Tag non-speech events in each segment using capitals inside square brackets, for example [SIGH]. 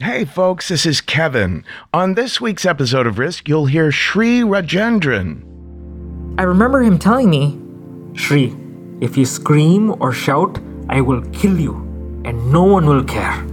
Hey, folks, this is Kevin. On this week's episode of Risk, you'll hear Sri Rajendran. I remember him telling me, Shri, if you scream or shout, I will kill you, and no one will care.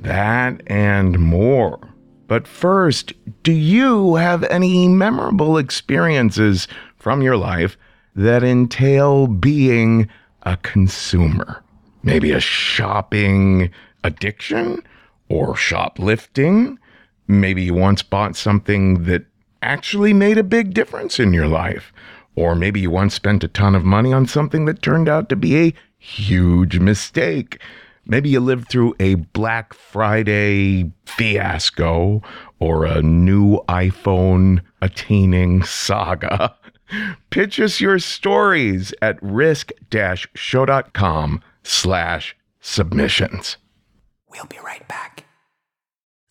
That and more. But first, do you have any memorable experiences from your life that entail being a consumer? Maybe a shopping addiction or shoplifting? Maybe you once bought something that actually made a big difference in your life. Or maybe you once spent a ton of money on something that turned out to be a huge mistake. Maybe you lived through a Black Friday fiasco or a new iPhone attaining saga. [LAUGHS] Pitch us your stories at risk-show.com slash submissions. We'll be right back.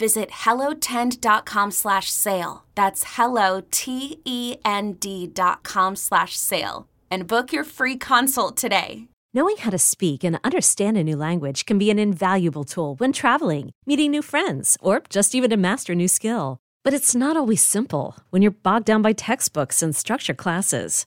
Visit hellotend.com slash sale. That's hello, T-E-N-D dot com slash sale. And book your free consult today. Knowing how to speak and understand a new language can be an invaluable tool when traveling, meeting new friends, or just even to master a new skill. But it's not always simple when you're bogged down by textbooks and structure classes.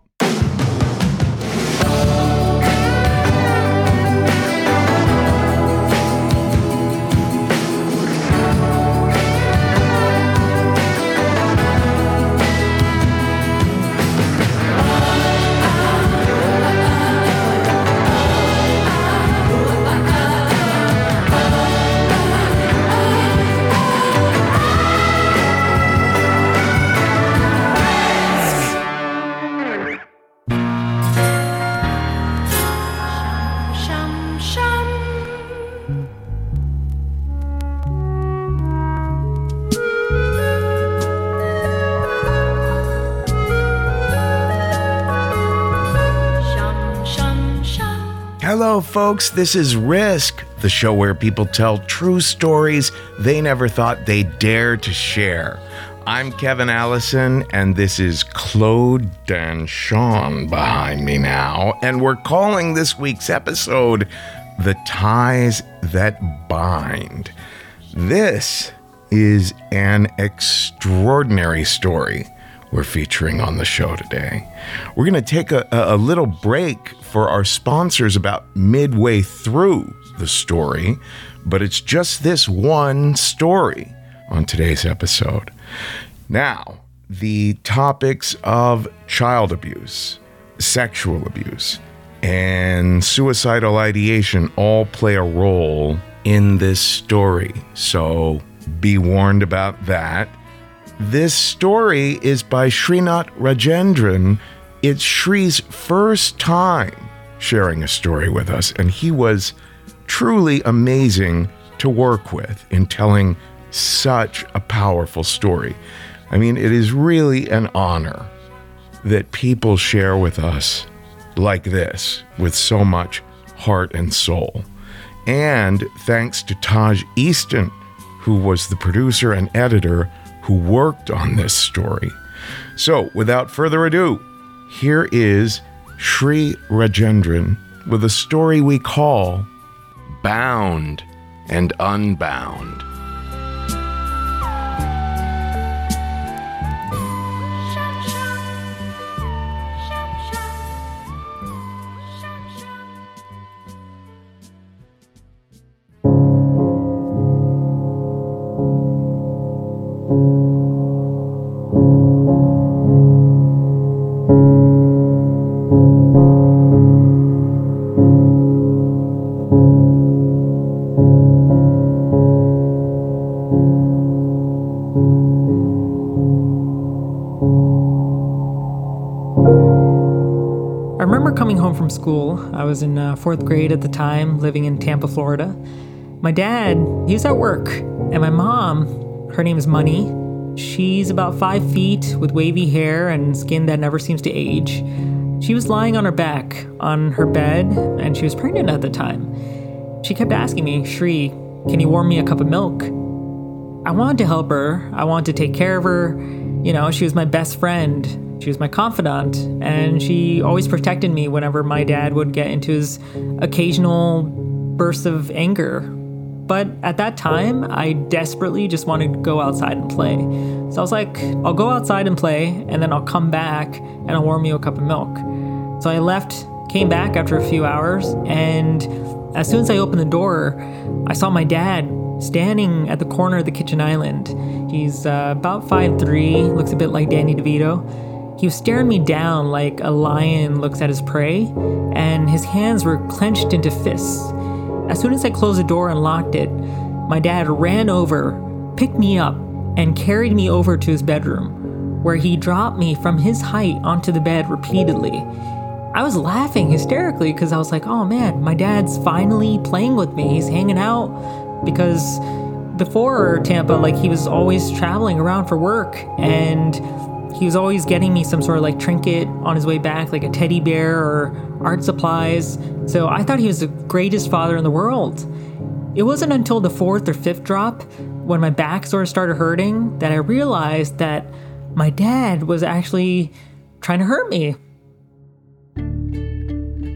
Folks. This is Risk, the show where people tell true stories they never thought they'd dare to share. I'm Kevin Allison, and this is Claude Danchon behind me now, and we're calling this week's episode The Ties That Bind. This is an extraordinary story we're featuring on the show today. We're going to take a, a little break for our sponsors about midway through the story, but it's just this one story on today's episode. Now, the topics of child abuse, sexual abuse, and suicidal ideation all play a role in this story. So be warned about that. This story is by Shreenath Rajendran. It's Shri's first time sharing a story with us, and he was truly amazing to work with in telling such a powerful story. I mean, it is really an honor that people share with us like this with so much heart and soul. And thanks to Taj Easton, who was the producer and editor who worked on this story. So, without further ado, here is Shri Rajendran with a story we call Bound and Unbound. Was in uh, fourth grade at the time, living in Tampa, Florida. My dad, he was at work, and my mom, her name is Money. She's about five feet with wavy hair and skin that never seems to age. She was lying on her back on her bed, and she was pregnant at the time. She kept asking me, Shri, can you warm me a cup of milk? I wanted to help her. I wanted to take care of her. You know, she was my best friend. She was my confidant, and she always protected me whenever my dad would get into his occasional bursts of anger. But at that time, I desperately just wanted to go outside and play. So I was like, I'll go outside and play, and then I'll come back and I'll warm you a cup of milk. So I left, came back after a few hours, and as soon as I opened the door, I saw my dad standing at the corner of the kitchen island. He's uh, about 5'3, looks a bit like Danny DeVito. He was staring me down like a lion looks at his prey, and his hands were clenched into fists. As soon as I closed the door and locked it, my dad ran over, picked me up, and carried me over to his bedroom, where he dropped me from his height onto the bed repeatedly. I was laughing hysterically because I was like, oh man, my dad's finally playing with me. He's hanging out because before Tampa, like he was always traveling around for work and he was always getting me some sort of like trinket on his way back, like a teddy bear or art supplies. So I thought he was the greatest father in the world. It wasn't until the fourth or fifth drop, when my back sort of started hurting, that I realized that my dad was actually trying to hurt me.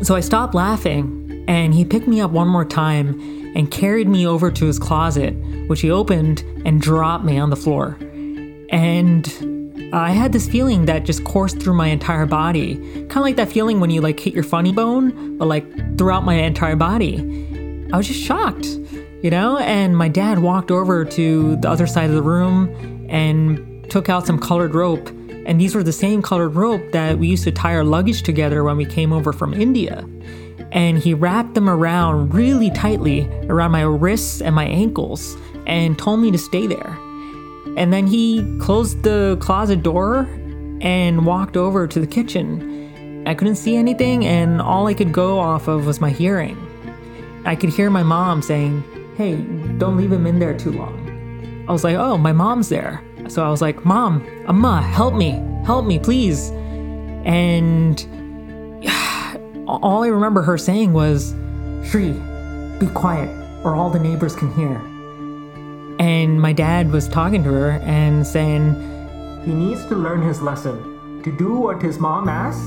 So I stopped laughing, and he picked me up one more time and carried me over to his closet, which he opened and dropped me on the floor. And I had this feeling that just coursed through my entire body. Kind of like that feeling when you like hit your funny bone, but like throughout my entire body. I was just shocked, you know? And my dad walked over to the other side of the room and took out some colored rope. And these were the same colored rope that we used to tie our luggage together when we came over from India. And he wrapped them around really tightly around my wrists and my ankles and told me to stay there. And then he closed the closet door and walked over to the kitchen. I couldn't see anything, and all I could go off of was my hearing. I could hear my mom saying, Hey, don't leave him in there too long. I was like, Oh, my mom's there. So I was like, Mom, Amma, help me, help me, please. And [SIGHS] all I remember her saying was, Shri, be quiet, or all the neighbors can hear. And my dad was talking to her and saying, He needs to learn his lesson to do what his mom asks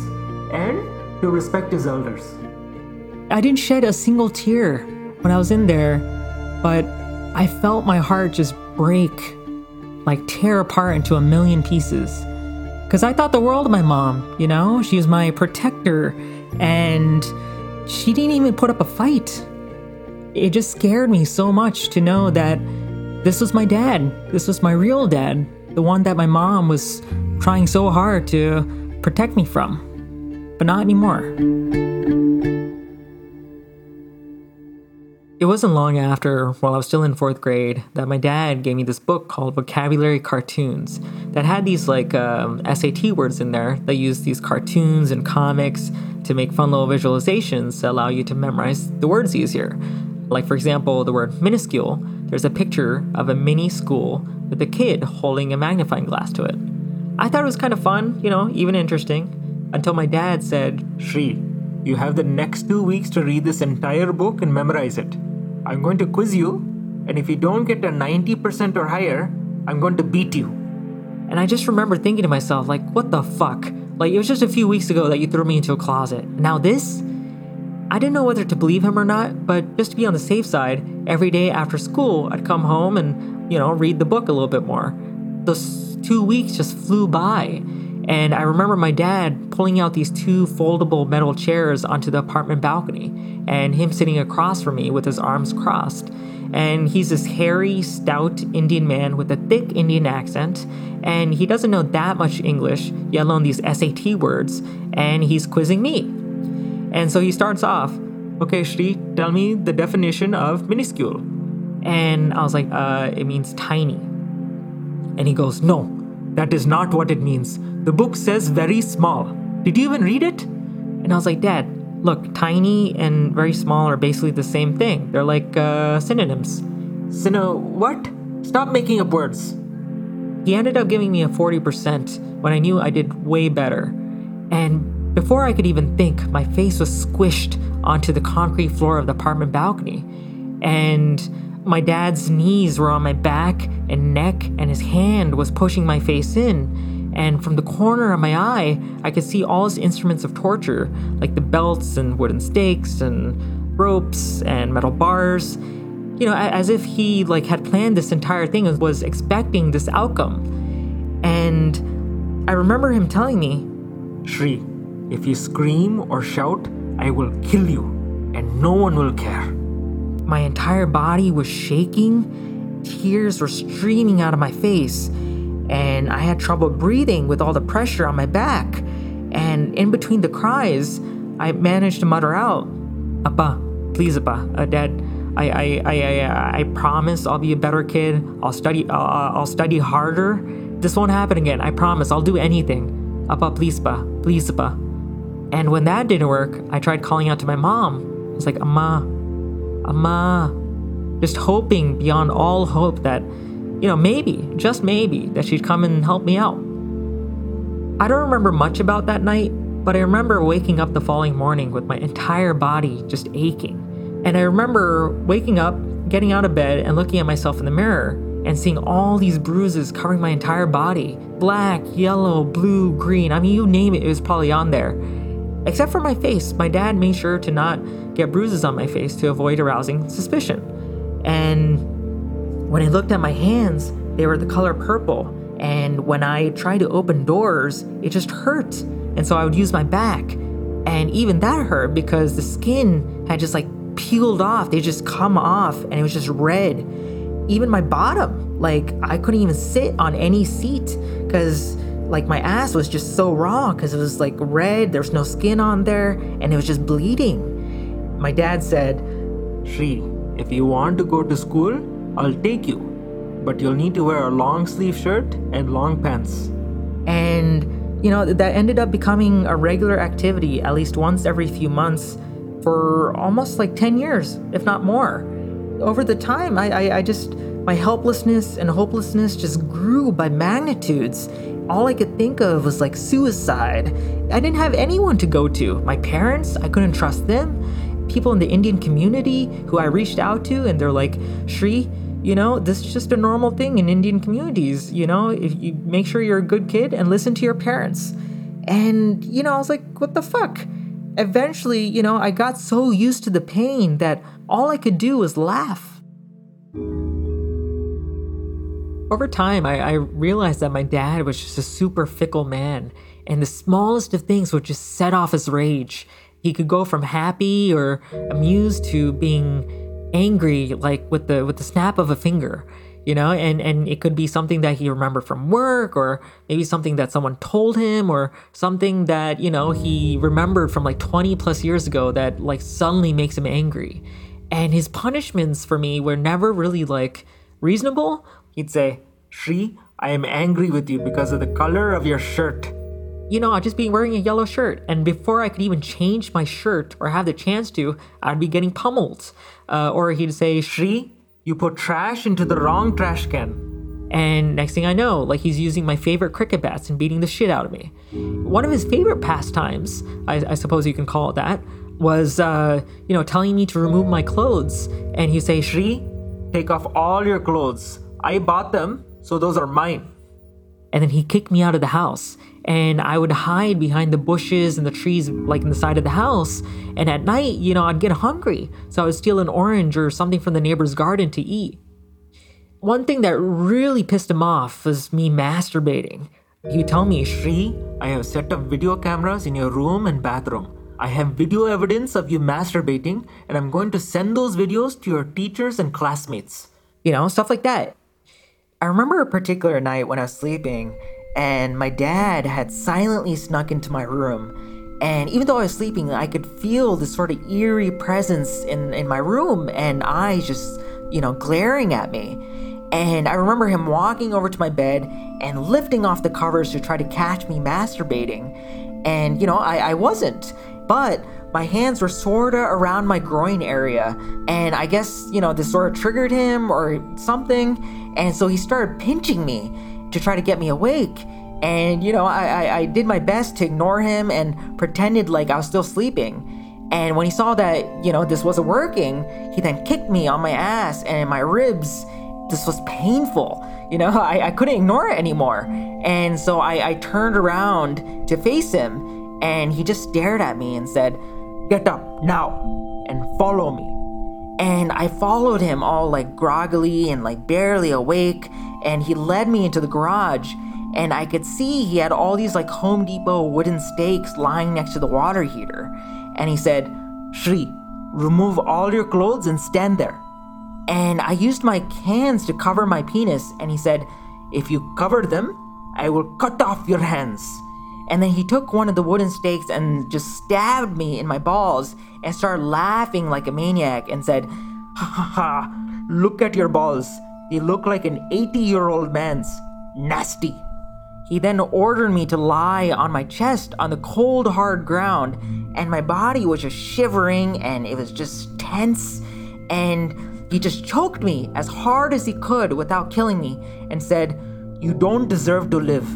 and to respect his elders. I didn't shed a single tear when I was in there, but I felt my heart just break, like tear apart into a million pieces. Because I thought the world of my mom, you know? She was my protector, and she didn't even put up a fight. It just scared me so much to know that this was my dad. This was my real dad, the one that my mom was trying so hard to protect me from. But not anymore. It wasn't long after, while I was still in fourth grade, that my dad gave me this book called Vocabulary Cartoons that had these like um, SAT words in there that use these cartoons and comics to make fun little visualizations to allow you to memorize the words easier. Like, for example, the word minuscule, there's a picture of a mini school with a kid holding a magnifying glass to it. I thought it was kind of fun, you know, even interesting, until my dad said, Shri, you have the next two weeks to read this entire book and memorize it. I'm going to quiz you, and if you don't get a 90% or higher, I'm going to beat you. And I just remember thinking to myself, like, what the fuck? Like, it was just a few weeks ago that you threw me into a closet. Now, this? I didn't know whether to believe him or not, but just to be on the safe side, every day after school, I'd come home and, you know, read the book a little bit more. Those two weeks just flew by. And I remember my dad pulling out these two foldable metal chairs onto the apartment balcony, and him sitting across from me with his arms crossed. And he's this hairy, stout Indian man with a thick Indian accent, and he doesn't know that much English, yet alone these SAT words, and he's quizzing me. And so he starts off, okay, Shri, tell me the definition of minuscule. And I was like, uh, it means tiny. And he goes, no, that is not what it means. The book says very small. Did you even read it? And I was like, Dad, look, tiny and very small are basically the same thing. They're like uh, synonyms. Sino, what? Stop making up words. He ended up giving me a 40% when I knew I did way better. And before I could even think, my face was squished onto the concrete floor of the apartment balcony. And my dad's knees were on my back and neck, and his hand was pushing my face in. And from the corner of my eye, I could see all his instruments of torture, like the belts and wooden stakes and ropes and metal bars. You know, as if he like had planned this entire thing and was expecting this outcome. And I remember him telling me, Shri, if you scream or shout, I will kill you, and no one will care. My entire body was shaking, tears were streaming out of my face, and I had trouble breathing with all the pressure on my back. And in between the cries, I managed to mutter out, Appa, please, Appa, uh, Dad, I, I, I, I, I promise I'll be a better kid. I'll study, uh, I'll study harder. This won't happen again. I promise. I'll do anything. Appa, please, pa, please, pa. And when that didn't work, I tried calling out to my mom. I was like, Amma, Amma. Just hoping beyond all hope that, you know, maybe, just maybe, that she'd come and help me out. I don't remember much about that night, but I remember waking up the following morning with my entire body just aching. And I remember waking up, getting out of bed, and looking at myself in the mirror and seeing all these bruises covering my entire body black, yellow, blue, green. I mean, you name it, it was probably on there. Except for my face, my dad made sure to not get bruises on my face to avoid arousing suspicion. And when I looked at my hands, they were the color purple. And when I tried to open doors, it just hurt. And so I would use my back. And even that hurt because the skin had just like peeled off. They just come off and it was just red. Even my bottom, like I couldn't even sit on any seat because like my ass was just so raw because it was like red, there was no skin on there, and it was just bleeding. My dad said, Shri, if you want to go to school, I'll take you. But you'll need to wear a long sleeve shirt and long pants. And, you know, that ended up becoming a regular activity at least once every few months for almost like 10 years, if not more. Over the time, I, I, I just, my helplessness and hopelessness just grew by magnitudes all I could think of was like suicide. I didn't have anyone to go to. My parents, I couldn't trust them. People in the Indian community who I reached out to, and they're like, Shri, you know, this is just a normal thing in Indian communities. You know, if you make sure you're a good kid and listen to your parents. And, you know, I was like, what the fuck? Eventually, you know, I got so used to the pain that all I could do was laugh. Over time, I, I, realized that my dad was just a super fickle man, and the smallest of things would just set off his rage. He could go from happy or amused to being angry, like with the with the snap of a finger, you know. And and it could be something that he remembered from work, or maybe something that someone told him, or something that you know he remembered from like 20 plus years ago that like suddenly makes him angry. And his punishments for me were never really like reasonable. He'd say, Shri, I am angry with you because of the color of your shirt. You know, I'd just be wearing a yellow shirt, and before I could even change my shirt or have the chance to, I'd be getting pummeled. Uh, or he'd say, Shri, you put trash into the wrong trash can. And next thing I know, like he's using my favorite cricket bats and beating the shit out of me. One of his favorite pastimes, I, I suppose you can call it that, was, uh, you know, telling me to remove my clothes. And he'd say, Shri, take off all your clothes. I bought them, so those are mine. And then he kicked me out of the house. And I would hide behind the bushes and the trees, like in the side of the house. And at night, you know, I'd get hungry. So I would steal an orange or something from the neighbor's garden to eat. One thing that really pissed him off was me masturbating. He would tell me, Shri, I have set up video cameras in your room and bathroom. I have video evidence of you masturbating, and I'm going to send those videos to your teachers and classmates. You know, stuff like that. I remember a particular night when I was sleeping, and my dad had silently snuck into my room. And even though I was sleeping, I could feel this sort of eerie presence in, in my room and eyes just, you know, glaring at me. And I remember him walking over to my bed and lifting off the covers to try to catch me masturbating. And, you know, I, I wasn't but my hands were sorta around my groin area. And I guess, you know, this sort of triggered him or something. And so he started pinching me to try to get me awake. And, you know, I, I, I did my best to ignore him and pretended like I was still sleeping. And when he saw that, you know, this wasn't working, he then kicked me on my ass and my ribs. This was painful. You know, [LAUGHS] I, I couldn't ignore it anymore. And so I, I turned around to face him and he just stared at me and said, Get up now and follow me. And I followed him all like groggily and like barely awake, and he led me into the garage. And I could see he had all these like Home Depot wooden stakes lying next to the water heater. And he said, Shri, remove all your clothes and stand there. And I used my hands to cover my penis, and he said, If you cover them, I will cut off your hands. And then he took one of the wooden stakes and just stabbed me in my balls and started laughing like a maniac and said, Ha ha ha, look at your balls. They look like an 80 year old man's. Nasty. He then ordered me to lie on my chest on the cold, hard ground, and my body was just shivering and it was just tense. And he just choked me as hard as he could without killing me and said, You don't deserve to live.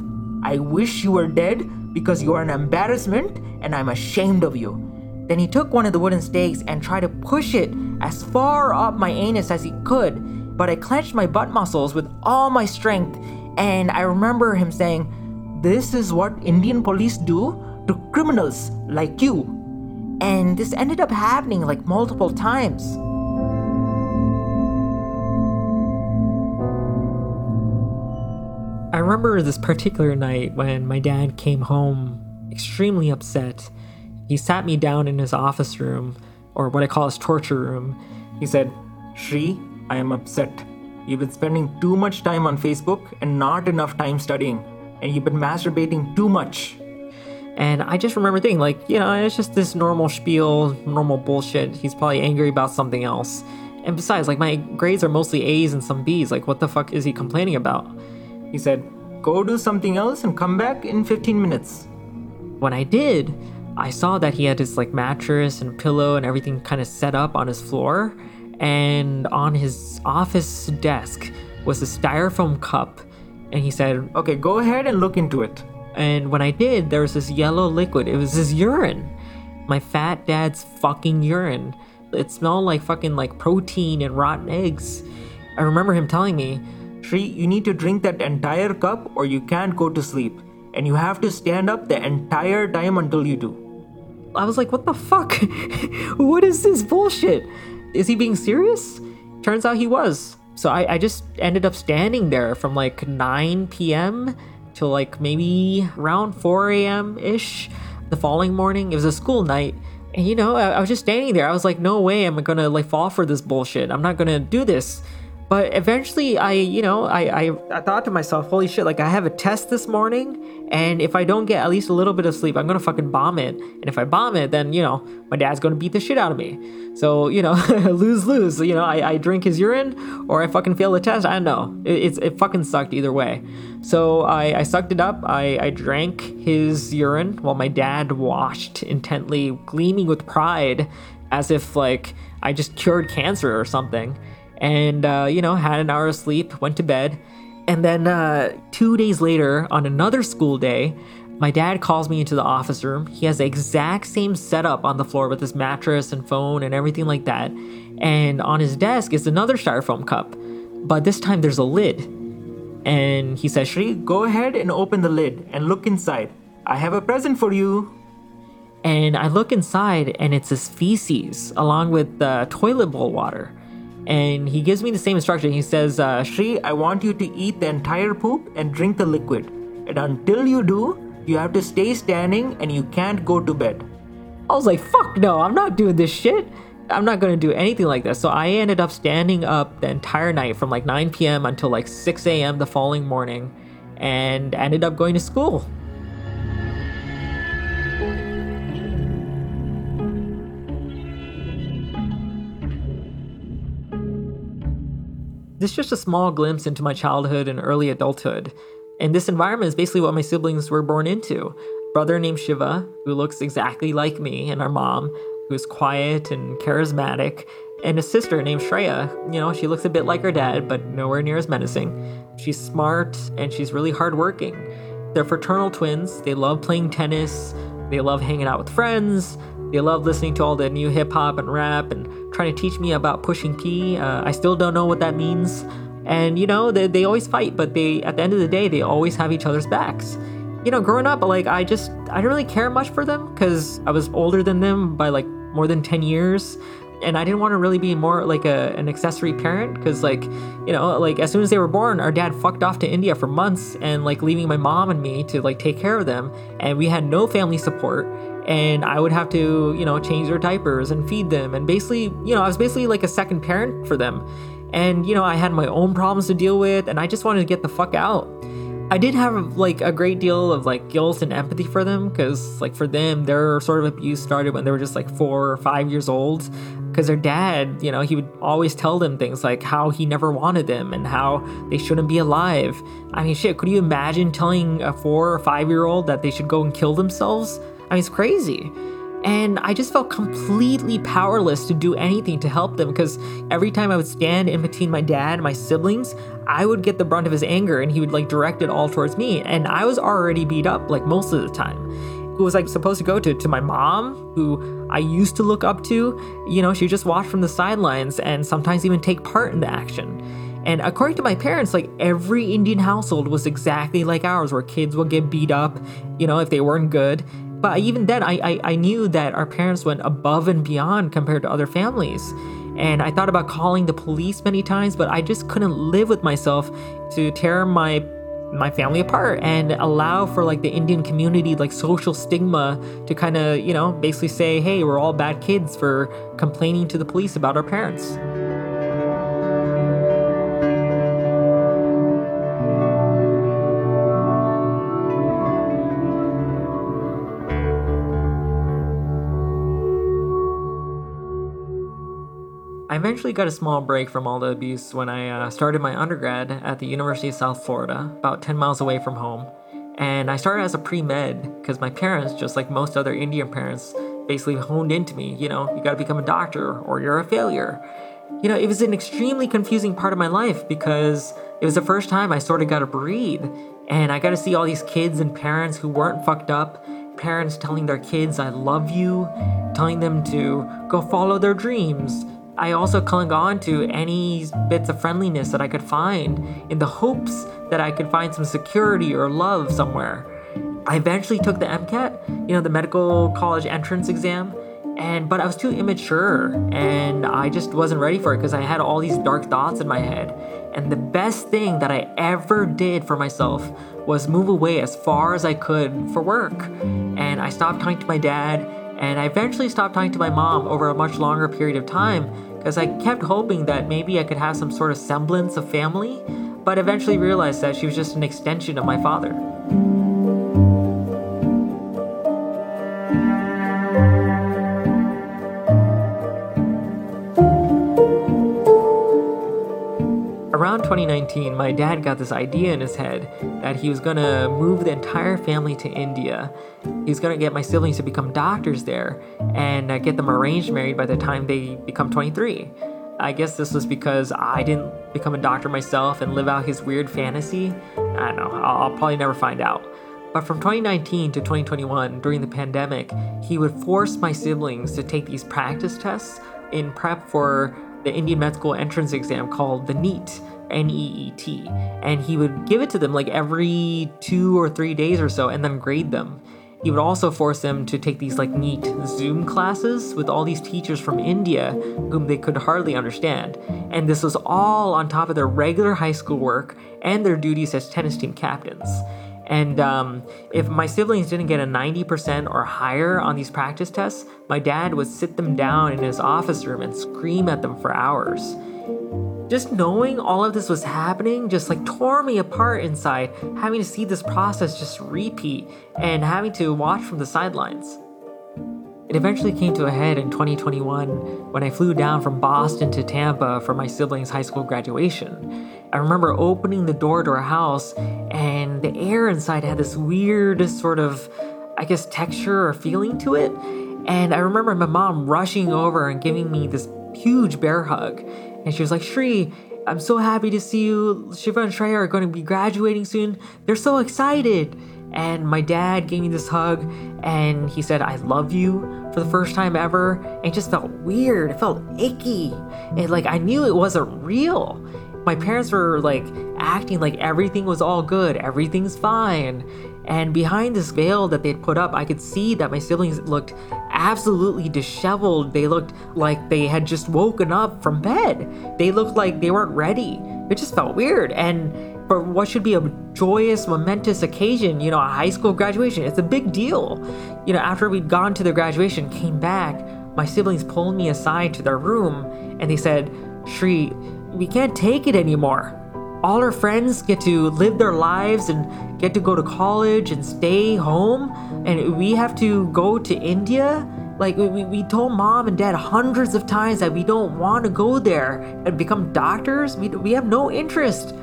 I wish you were dead because you are an embarrassment and I'm ashamed of you. Then he took one of the wooden stakes and tried to push it as far up my anus as he could, but I clenched my butt muscles with all my strength, and I remember him saying, This is what Indian police do to criminals like you. And this ended up happening like multiple times. I remember this particular night when my dad came home extremely upset. He sat me down in his office room, or what I call his torture room. He said, Shri, I am upset. You've been spending too much time on Facebook and not enough time studying, and you've been masturbating too much. And I just remember thinking, like, you know, it's just this normal spiel, normal bullshit. He's probably angry about something else. And besides, like, my grades are mostly A's and some B's. Like, what the fuck is he complaining about? He said, Go do something else and come back in 15 minutes. When I did, I saw that he had his like mattress and pillow and everything kind of set up on his floor. And on his office desk was a styrofoam cup. And he said, Okay, go ahead and look into it. And when I did, there was this yellow liquid. It was his urine. My fat dad's fucking urine. It smelled like fucking like protein and rotten eggs. I remember him telling me, Shri, you need to drink that entire cup or you can't go to sleep. And you have to stand up the entire time until you do. I was like, what the fuck? [LAUGHS] what is this bullshit? Is he being serious? Turns out he was. So I, I just ended up standing there from like 9 p.m. till like maybe around 4 a.m. ish the following morning. It was a school night. And you know, I, I was just standing there. I was like, no way am I gonna like fall for this bullshit. I'm not gonna do this. But eventually, I, you know, I, I, I thought to myself, holy shit, like I have a test this morning, and if I don't get at least a little bit of sleep, I'm gonna fucking bomb it. And if I bomb it, then, you know, my dad's gonna beat the shit out of me. So, you know, [LAUGHS] lose lose. You know, I, I drink his urine or I fucking fail the test. I don't know. It, it's, it fucking sucked either way. So I, I sucked it up. I, I drank his urine while my dad washed intently, gleaming with pride as if like I just cured cancer or something and uh, you know had an hour of sleep went to bed. And then uh, two days later on another school day my dad calls me into the office room. He has the exact same setup on the floor with his mattress and phone and everything like that. And on his desk is another styrofoam cup. But this time there's a lid. And he says shri go ahead and open the lid and look inside. I have a present for you. And i look inside and it's his feces along with the toilet bowl water and he gives me the same instruction. He says, uh, Shri, I want you to eat the entire poop and drink the liquid. And until you do, you have to stay standing and you can't go to bed. I was like, fuck no, I'm not doing this shit. I'm not gonna do anything like this. So I ended up standing up the entire night from like 9 p.m. until like 6 a.m. the following morning and ended up going to school. This is just a small glimpse into my childhood and early adulthood. And this environment is basically what my siblings were born into. Brother named Shiva, who looks exactly like me, and our mom, who's quiet and charismatic, and a sister named Shreya. You know, she looks a bit like her dad, but nowhere near as menacing. She's smart and she's really hardworking. They're fraternal twins. They love playing tennis. They love hanging out with friends. They love listening to all the new hip hop and rap and trying to teach me about pushing P. Uh, I still don't know what that means. And you know, they, they always fight, but they at the end of the day, they always have each other's backs. You know, growing up, like I just I didn't really care much for them because I was older than them by like more than ten years and I didn't want to really be more like a, an accessory parent because like you know like as soon as they were born our dad fucked off to India for months and like leaving my mom and me to like take care of them and we had no family support and I would have to, you know, change their diapers and feed them. And basically, you know, I was basically like a second parent for them. And, you know, I had my own problems to deal with, and I just wanted to get the fuck out. I did have like a great deal of like guilt and empathy for them because, like, for them, their sort of abuse started when they were just like four or five years old. Because their dad, you know, he would always tell them things like how he never wanted them and how they shouldn't be alive. I mean, shit, could you imagine telling a four or five year old that they should go and kill themselves? I mean, it's crazy. And I just felt completely powerless to do anything to help them because every time I would stand in between my dad and my siblings, I would get the brunt of his anger and he would like direct it all towards me. And I was already beat up like most of the time. It was like supposed to go to, to my mom, who I used to look up to. You know, she just watched from the sidelines and sometimes even take part in the action. And according to my parents, like every Indian household was exactly like ours, where kids would get beat up, you know, if they weren't good. But even mm. then, I, I, I knew that our parents went above and beyond compared to other families. And I thought about calling the police many times, but I just couldn't live with myself to tear my my family apart and allow for like the Indian community like social stigma to kind of, you know, basically say, "Hey, we're all bad kids for complaining to the police about our parents." I eventually got a small break from all the abuse when I uh, started my undergrad at the University of South Florida, about 10 miles away from home. And I started as a pre med because my parents, just like most other Indian parents, basically honed into me you know, you gotta become a doctor or you're a failure. You know, it was an extremely confusing part of my life because it was the first time I sort of got to breathe. And I got to see all these kids and parents who weren't fucked up, parents telling their kids, I love you, telling them to go follow their dreams, I also clung on to any bits of friendliness that I could find in the hopes that I could find some security or love somewhere. I eventually took the MCAT, you know, the medical college entrance exam, and but I was too immature and I just wasn't ready for it because I had all these dark thoughts in my head. And the best thing that I ever did for myself was move away as far as I could for work. And I stopped talking to my dad And I eventually stopped talking to my mom over a much longer period of time because I kept hoping that maybe I could have some sort of semblance of family, but eventually realized that she was just an extension of my father. Around 2019, my dad got this idea in his head that he was gonna move the entire family to India. He was gonna get my siblings to become doctors there and uh, get them arranged married by the time they become 23. I guess this was because I didn't become a doctor myself and live out his weird fantasy. I don't know, I'll, I'll probably never find out. But from 2019 to 2021, during the pandemic, he would force my siblings to take these practice tests in prep for the Indian Med School entrance exam called the NEET, N E E T. And he would give it to them like every two or three days or so and then grade them. He would also force them to take these like NEET Zoom classes with all these teachers from India whom they could hardly understand. And this was all on top of their regular high school work and their duties as tennis team captains. And um, if my siblings didn't get a 90% or higher on these practice tests, my dad would sit them down in his office room and scream at them for hours. Just knowing all of this was happening just like tore me apart inside, having to see this process just repeat and having to watch from the sidelines. It eventually came to a head in 2021 when I flew down from Boston to Tampa for my siblings' high school graduation. I remember opening the door to our house, and the air inside had this weird sort of, I guess, texture or feeling to it. And I remember my mom rushing over and giving me this huge bear hug. And she was like, Shri, I'm so happy to see you. Shiva and Shreya are going to be graduating soon. They're so excited. And my dad gave me this hug and he said, I love you for the first time ever. And it just felt weird. It felt icky. And like I knew it wasn't real. My parents were like acting like everything was all good, everything's fine. And behind this veil that they'd put up, I could see that my siblings looked absolutely disheveled. They looked like they had just woken up from bed. They looked like they weren't ready. It just felt weird. And for what should be a joyous, momentous occasion, you know, a high school graduation, it's a big deal. You know, after we'd gone to the graduation, came back, my siblings pulled me aside to their room and they said, Shri, we can't take it anymore all our friends get to live their lives and get to go to college and stay home. And we have to go to india. Like we, we told mom and dad hundreds of times that we don't want to go there and become doctors. We, we have no interest.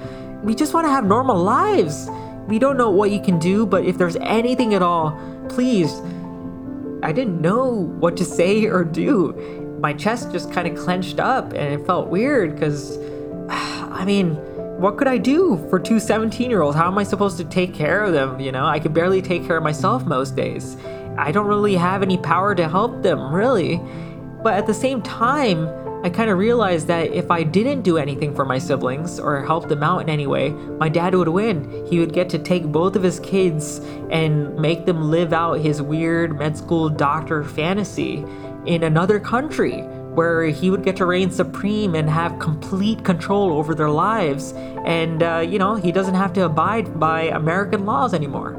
We just want to have normal lives. We don't know what you can do but if there's anything at all please i didn't know what to say [LAUGHS] or do. My chest just kind of clenched up and it felt weird because [SIGHS] i mean what could I do for two 17 year olds? How am I supposed to take care of them? You know, I can barely take care of myself most days. I don't really have any power to help them, really. But at the same time, I kind of realized that if I didn't do anything for my siblings or help them out in any way, my dad would win. He would get to take both of his kids and make them live out his weird med school doctor fantasy in another country where he would get to reign supreme and have complete control over their lives. And, uh, you know, he doesn't have to abide by American laws anymore.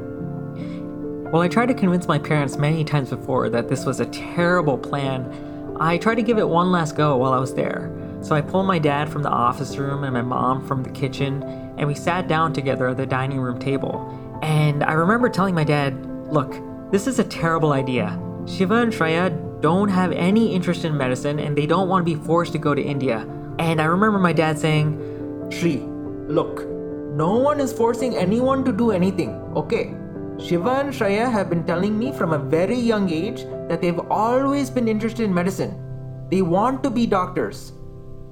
Well, I tried to convince my parents many times before that this was a terrible plan. I tried to give it one last go while I was there. So I pulled my dad from the office room and my mom from the kitchen, and we sat down together at the dining room table. And I remember telling my dad, Look, this is a terrible idea. Shiva and Shreya don't have any interest in medicine and they don't want to be forced to go to India. And I remember my dad saying, Shri, look, no one is forcing anyone to do anything, okay? Shiva and Shreya have been telling me from a very young age that they've always been interested in medicine. They want to be doctors.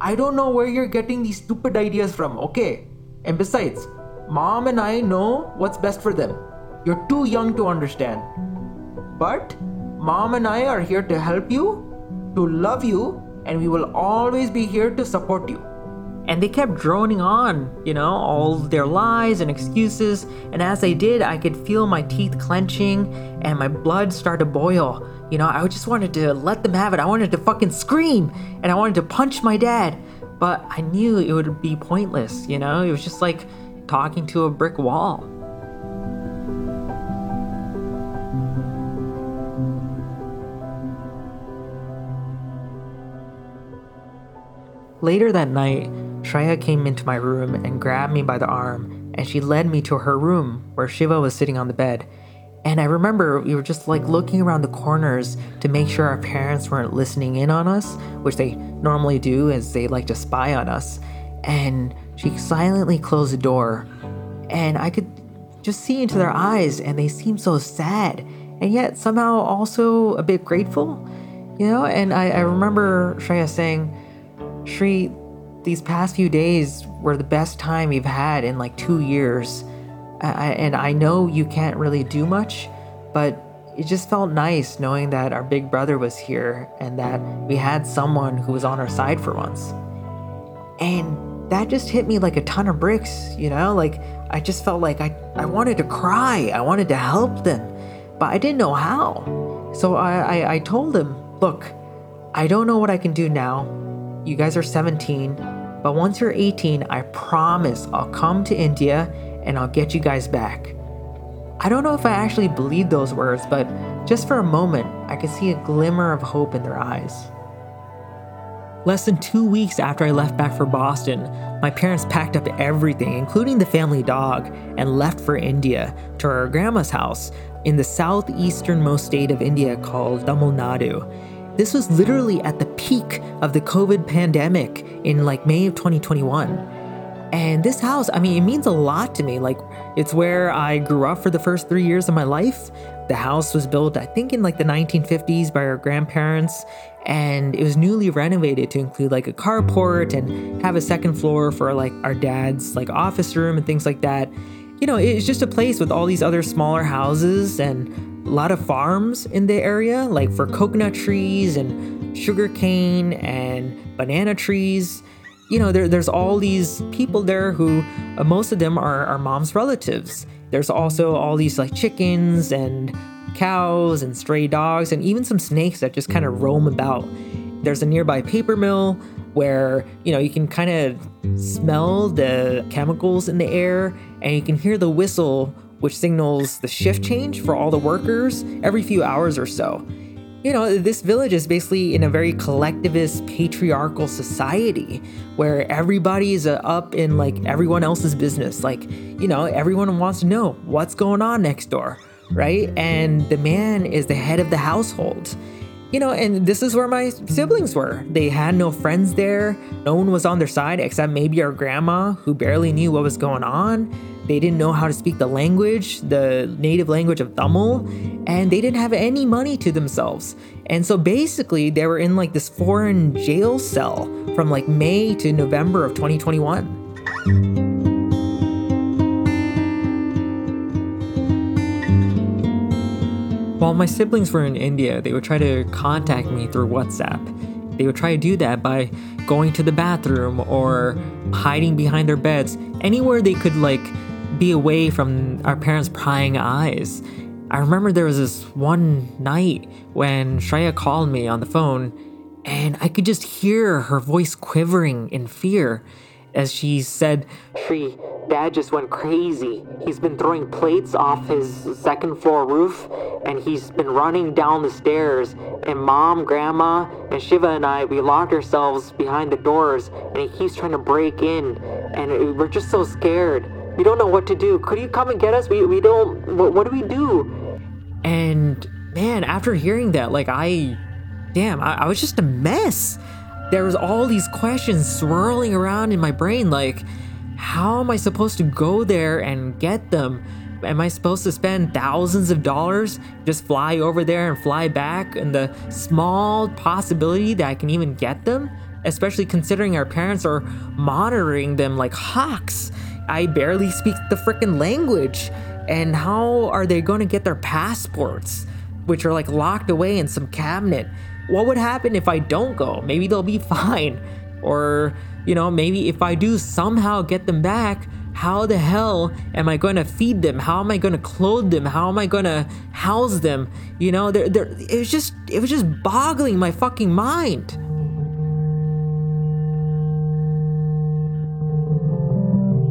I don't know where you're getting these stupid ideas from, okay? And besides, mom and I know what's best for them. You're too young to understand. But Mom and I are here to help you, to love you, and we will always be here to support you. And they kept droning on, you know, all their lies and excuses. And as they did, I could feel my teeth clenching and my blood start to boil. You know, I just wanted to let them have it. I wanted to fucking scream and I wanted to punch my dad. But I knew it would be pointless, you know? It was just like talking to a brick wall. Later that night, Shreya came into my room and grabbed me by the arm, and she led me to her room where Shiva was sitting on the bed. And I remember we were just like looking around the corners to make sure our parents weren't listening in on us, which they normally do as they like to spy on us. And she silently closed the door, and I could just see into their eyes, and they seemed so sad, and yet somehow also a bit grateful, you know? And I, I remember Shreya saying, Shri, these past few days were the best time we've had in like two years. I, and I know you can't really do much, but it just felt nice knowing that our big brother was here and that we had someone who was on our side for once. And that just hit me like a ton of bricks, you know? Like, I just felt like I, I wanted to cry. I wanted to help them, but I didn't know how. So I, I, I told him, look, I don't know what I can do now. You guys are 17, but once you're 18, I promise I'll come to India and I'll get you guys back. I don't know if I actually believed those words, but just for a moment, I could see a glimmer of hope in their eyes. Less than two weeks after I left back for Boston, my parents packed up everything, including the family dog, and left for India to our grandma's house in the southeasternmost state of India called Tamil Nadu. This was literally at the peak of the COVID pandemic in like May of 2021. And this house, I mean, it means a lot to me. Like, it's where I grew up for the first three years of my life. The house was built, I think, in like the 1950s by our grandparents, and it was newly renovated to include like a carport and have a second floor for like our dad's like office room and things like that. You know, it's just a place with all these other smaller houses and a lot of farms in the area, like for coconut trees and sugarcane and banana trees you know, there, there's all these people there who, uh, most of them are our mom's relatives. There's also all these like chickens and cows and stray dogs and even some snakes that just kind of roam about. There's a nearby paper mill where, you know, you can kind of smell the chemicals in the air and you can hear the whistle which signals the shift change for all the workers every few hours or so you know, this village is basically in a very collectivist, patriarchal society where everybody is uh, up in like everyone else's business. Like, you know, everyone wants to know what's going on next door, right? And the man is the head of the household. You know, and this is where my siblings were. They had no friends there. No one was on their side except maybe our grandma, who barely knew what was going on. They didn't know how to speak the language, the native language of Tamil, and they didn't have any money to themselves. And so basically, they were in like this foreign jail cell from like May to November of 2021. While my siblings were in India, they would try to contact me through WhatsApp. They would try to do that by going to the bathroom or hiding behind their beds, anywhere they could like be away from our parents' prying eyes. I remember there was this one night when Shreya called me on the phone, and I could just hear her voice quivering in fear as she said, Shri, Dad just went crazy. He's been throwing plates off his second floor roof, and he's been running down the stairs. And Mom, Grandma, and Shiva and I, we locked ourselves behind the doors, and he keeps trying to break in, and we're just so scared. We don't know what to do. Could you come and get us? We, we don't. What, what do we do? And man, after hearing that, like, I. Damn, I, I was just a mess. There was all these questions swirling around in my brain, like, how am I supposed to go there and get them? Am I supposed to spend thousands of dollars, just fly over there and fly back, and the small possibility that I can even get them? Especially considering our parents are monitoring them like hawks. I barely speak the freaking language. And how are they going to get their passports, which are like locked away in some cabinet? What would happen if I don't go? Maybe they'll be [LAUGHS] fine. Or, you know, maybe if I do somehow get them back, how the hell am I going to feed them? How am I going to clothe them? How am I going to house them? You know, they're, they're, it was just it was just boggling my fucking mind.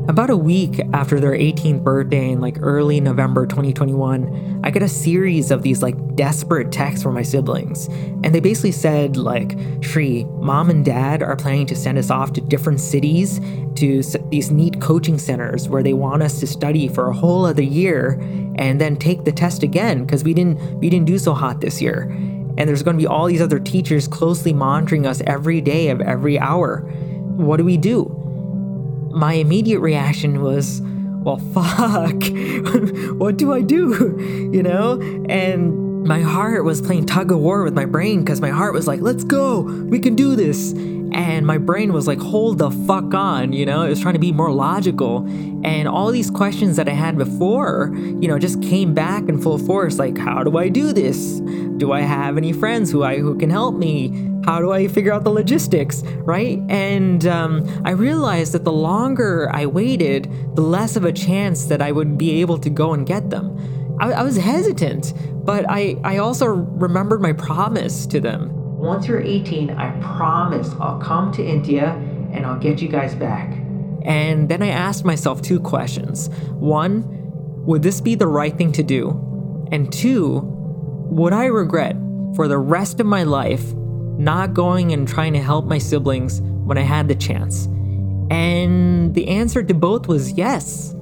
About a week after their 18th birthday in like early November 2021, I get a series of these like desperate texts from my siblings. And they basically said, like, Shri, mom and dad are planning to send us off to different cities to these NEET coaching centers where they want us to study for a whole other year and then take the test again because we didn't we didn't do so hot this year. And there's going to be all these other teachers closely monitoring us every day of every hour. What do we do? My immediate reaction was, well, fuck, [LAUGHS] what do I do? [LAUGHS] You know? And my heart was playing tug of war with my brain because my heart was like, let's go, we can do this. And my brain was like, hold the fuck on, you know? It was trying to be more logical. And all these questions that I had before, you know, just came back in full force. Like, how do I do this? Do I have any friends who I who can help me? How do I figure out the logistics, right? And um, I realized that the longer I waited, the less of a chance that I would be able to go and get them. I, I was hesitant, but I, I also remembered my promise to them. Once you're 18, I promise I'll come to India and I'll get you guys back. And then I asked myself two questions. One, would this be the right thing to do? And two, would I regret for the rest of my life not going and trying to help my siblings when I had the chance? And the answer to both was yes.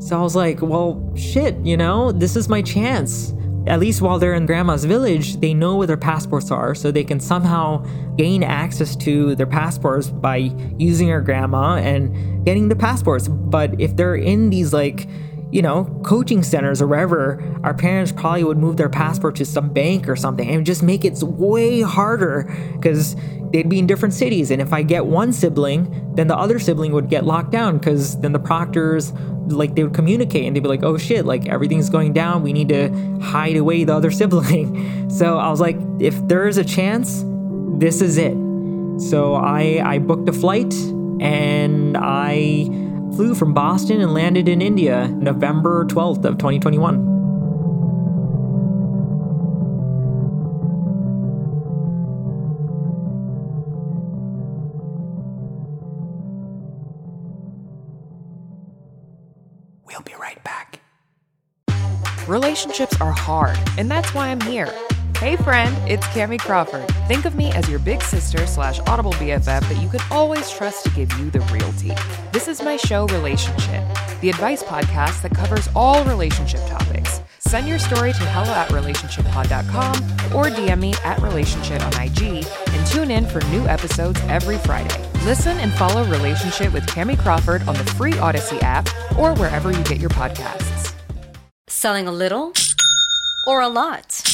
So I was like, well, shit, you know, this is my chance. At least while they're in grandma's village, they know where their passports are, so they can somehow gain access to their passports by using their grandma and getting the passports. But if they're in these like you know, coaching centers or wherever, our parents probably would move their passport to some bank or something and just make it way harder because they'd be in different cities. And if I get one sibling, then the other sibling would get locked down because then the proctors, like, they would communicate and they'd be like, oh shit, like everything's going down. We need to hide away the other [LAUGHS] sibling. so I was like, if there is a chance, this is it. So I, I booked a flight and I flew from Boston and landed in India November 12th of 2021. We'll be right back. Relationships are hard, and that's why I'm here Hey friend, it's Cami Crawford. Think of me as your big sister slash audible BFF that you can always trust to give you the real tea. This is my show, Relationship, the advice podcast that covers all relationship topics. Send your story to hello at relationshippod.com or DM me at relationship on IG and tune in for new episodes every Friday. Listen and follow Relationship with Cami Crawford on the free Audacy app or wherever you get your podcasts. Selling a little or a lot?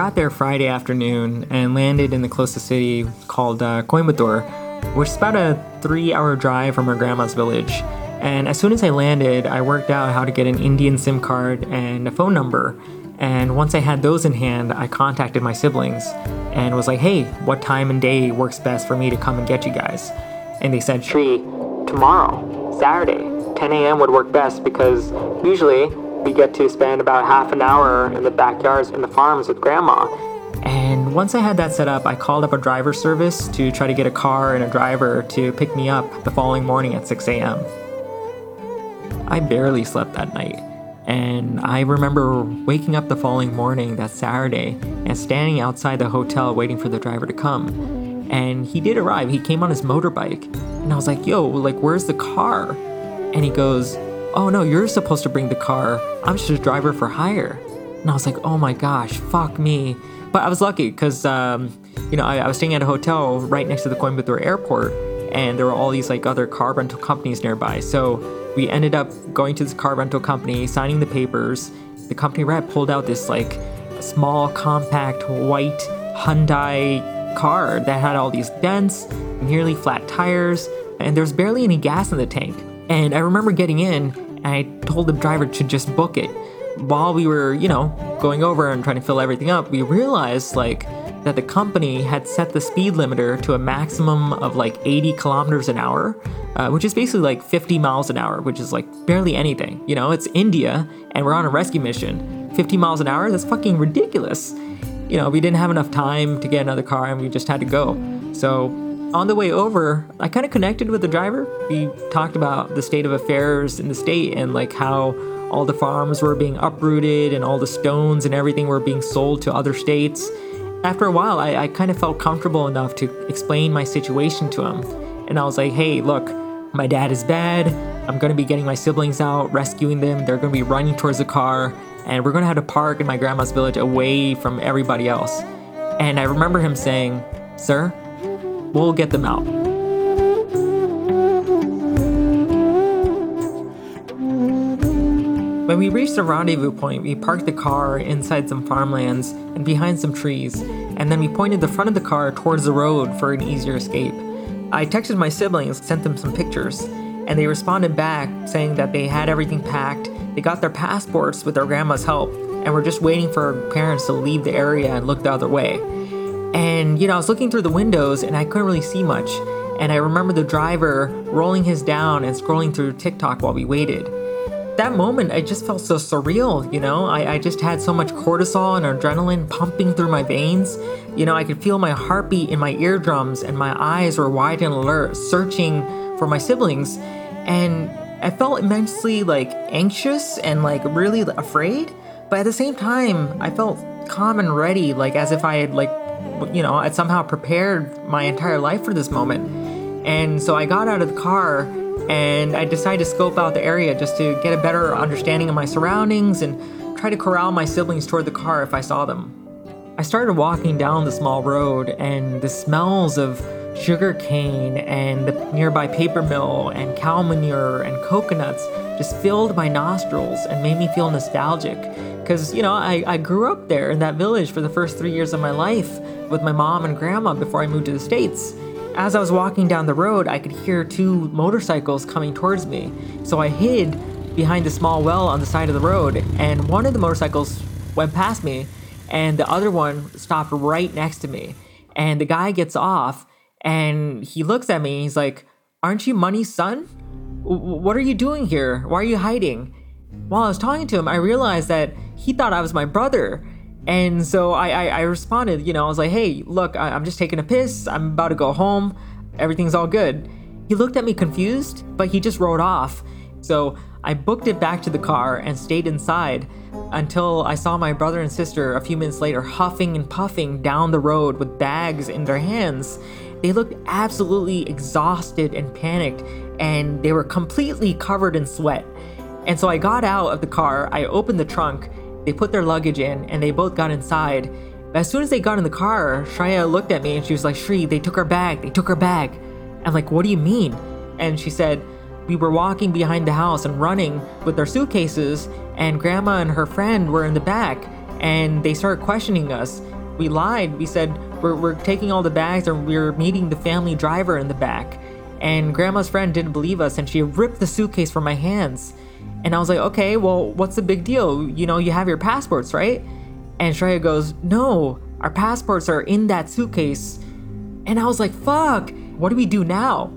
got there Friday afternoon and landed in the closest city called uh, Coimbatore, which is about a three hour drive from our grandma's village. And as soon as I landed, I worked out how to get an Indian SIM card and a phone number. And once I had those in hand, I contacted my siblings and was like, hey, what time and day works best for me to come and get you guys? And they said, Shri, tomorrow, Saturday, 10 a.m. would work best because usually we get to spend about half an hour in the backyards in the farms with grandma. And once I had that set up, I called up a driver service to try to get a car and a driver to pick me up the following morning at 6 a.m. I barely slept that night. And I remember waking up the following morning, that Saturday, and standing outside the hotel waiting for the driver to come. And he did arrive. He came on his motorbike. And I was like, yo, like, where's the car? And he goes, oh no, you're supposed to bring the car. I'm just a driver for hire. And I was like, oh my gosh, fuck me. But I was lucky because, um, you know, I, I, was staying at a hotel right next to the Coimbatore airport and there were all these like other car rental companies nearby. So we ended up going to this car rental company, signing the papers. The company rep pulled out this like small, compact, white Hyundai car that had all these dents, nearly flat tires, and there was barely any gas in the tank. And I remember getting in, and I told the driver to just book it. While we were, you know, going over and trying to fill everything up, we realized like that the company had set the speed limiter to a maximum of like 80 kilometers an hour, uh, which is basically like 50 miles an hour, which is like barely anything. You know, it's India and we're on a rescue mission. 50 miles an hour? That's fucking ridiculous. You know, we didn't have enough time to get another car and we just had to go. So on the way over, I kind of connected with the driver. We talked about the state of affairs in the state and like how all the farms were being uprooted and all the stones and everything were being sold to other states. After a while, I, I kind of felt comfortable enough to explain my situation to him. And I was like, hey, look, my dad is bad. I'm going to be getting my siblings out, rescuing them. They're going to be running towards the car. And we're going to have to park in my grandma's village away from everybody else. And I remember him saying, Sir, We'll get them out. When we reached the rendezvous point, we parked the car inside some farmlands and behind some trees, and then we pointed the front of the car towards the road for an easier escape. I texted my siblings, sent them some pictures, and they responded back saying that they had everything packed, they got their passports with their grandma's help, and were just waiting for our parents to leave the area and look the other way. And, you know, I was looking through the windows and I couldn't really see much. And I remember the driver rolling his down and scrolling through TikTok while we waited. That moment, I just felt so surreal, you know? I, I just had so much cortisol and adrenaline pumping through my veins. You know, I could feel my heartbeat in my eardrums and my eyes were wide and alert, searching for my siblings. And I felt immensely like anxious and like really afraid. But at the same time, I felt calm and ready, like as if I had like you know, I'd somehow prepared my entire life for this moment. And so I got out of the car and I decided to scope out the area just to get a better understanding of my surroundings and try to corral my siblings toward the car if I saw them. I started walking down the small road and the smells of sugar cane and the nearby paper mill and cow manure and coconuts just filled my nostrils and made me feel nostalgic because you know I, I grew up there in that village for the first three years of my life with my mom and grandma before i moved to the states. As i was walking down the road i could hear two motorcycles coming towards me. So i hid behind a small well on the side of the road and one of the motorcycles went past me and the other one stopped right next to me. And the guy gets off and he looks at me and he's like aren't you money's son? What are you doing here? Why are you hiding? While I was talking to him, I realized that he thought I was my brother. And so I, I, I responded, you know, I was like, hey, look, I, I'm just taking a piss. I'm about to go home. Everything's all good. He looked at me confused, but he just rode off. So I booked it back to the car and stayed inside until I saw my brother and sister a few minutes later huffing and puffing down the road with bags in their hands. They looked absolutely exhausted and panicked, and they were completely covered in sweat. And so I got out of the car, I opened the trunk, they put their luggage in, and they both got inside. As soon as they got in the car, Shreya looked at me and she was like, Shri, they took our bag, they took our bag. I'm like, what do you mean? And she said, we were walking behind the house and running with our suitcases, and grandma and her friend were in the back. and they started questioning us. We lied. We said we're, we're taking all the bags and we're meeting the family driver in the back. And grandma's friend didn't believe us and she ripped the suitcase from my hands. And I was like, okay, well, what's the big deal? You know, you have your passports, right? And Shreya goes, no, our passports are in that suitcase. And I was like, fuck, what do we do now?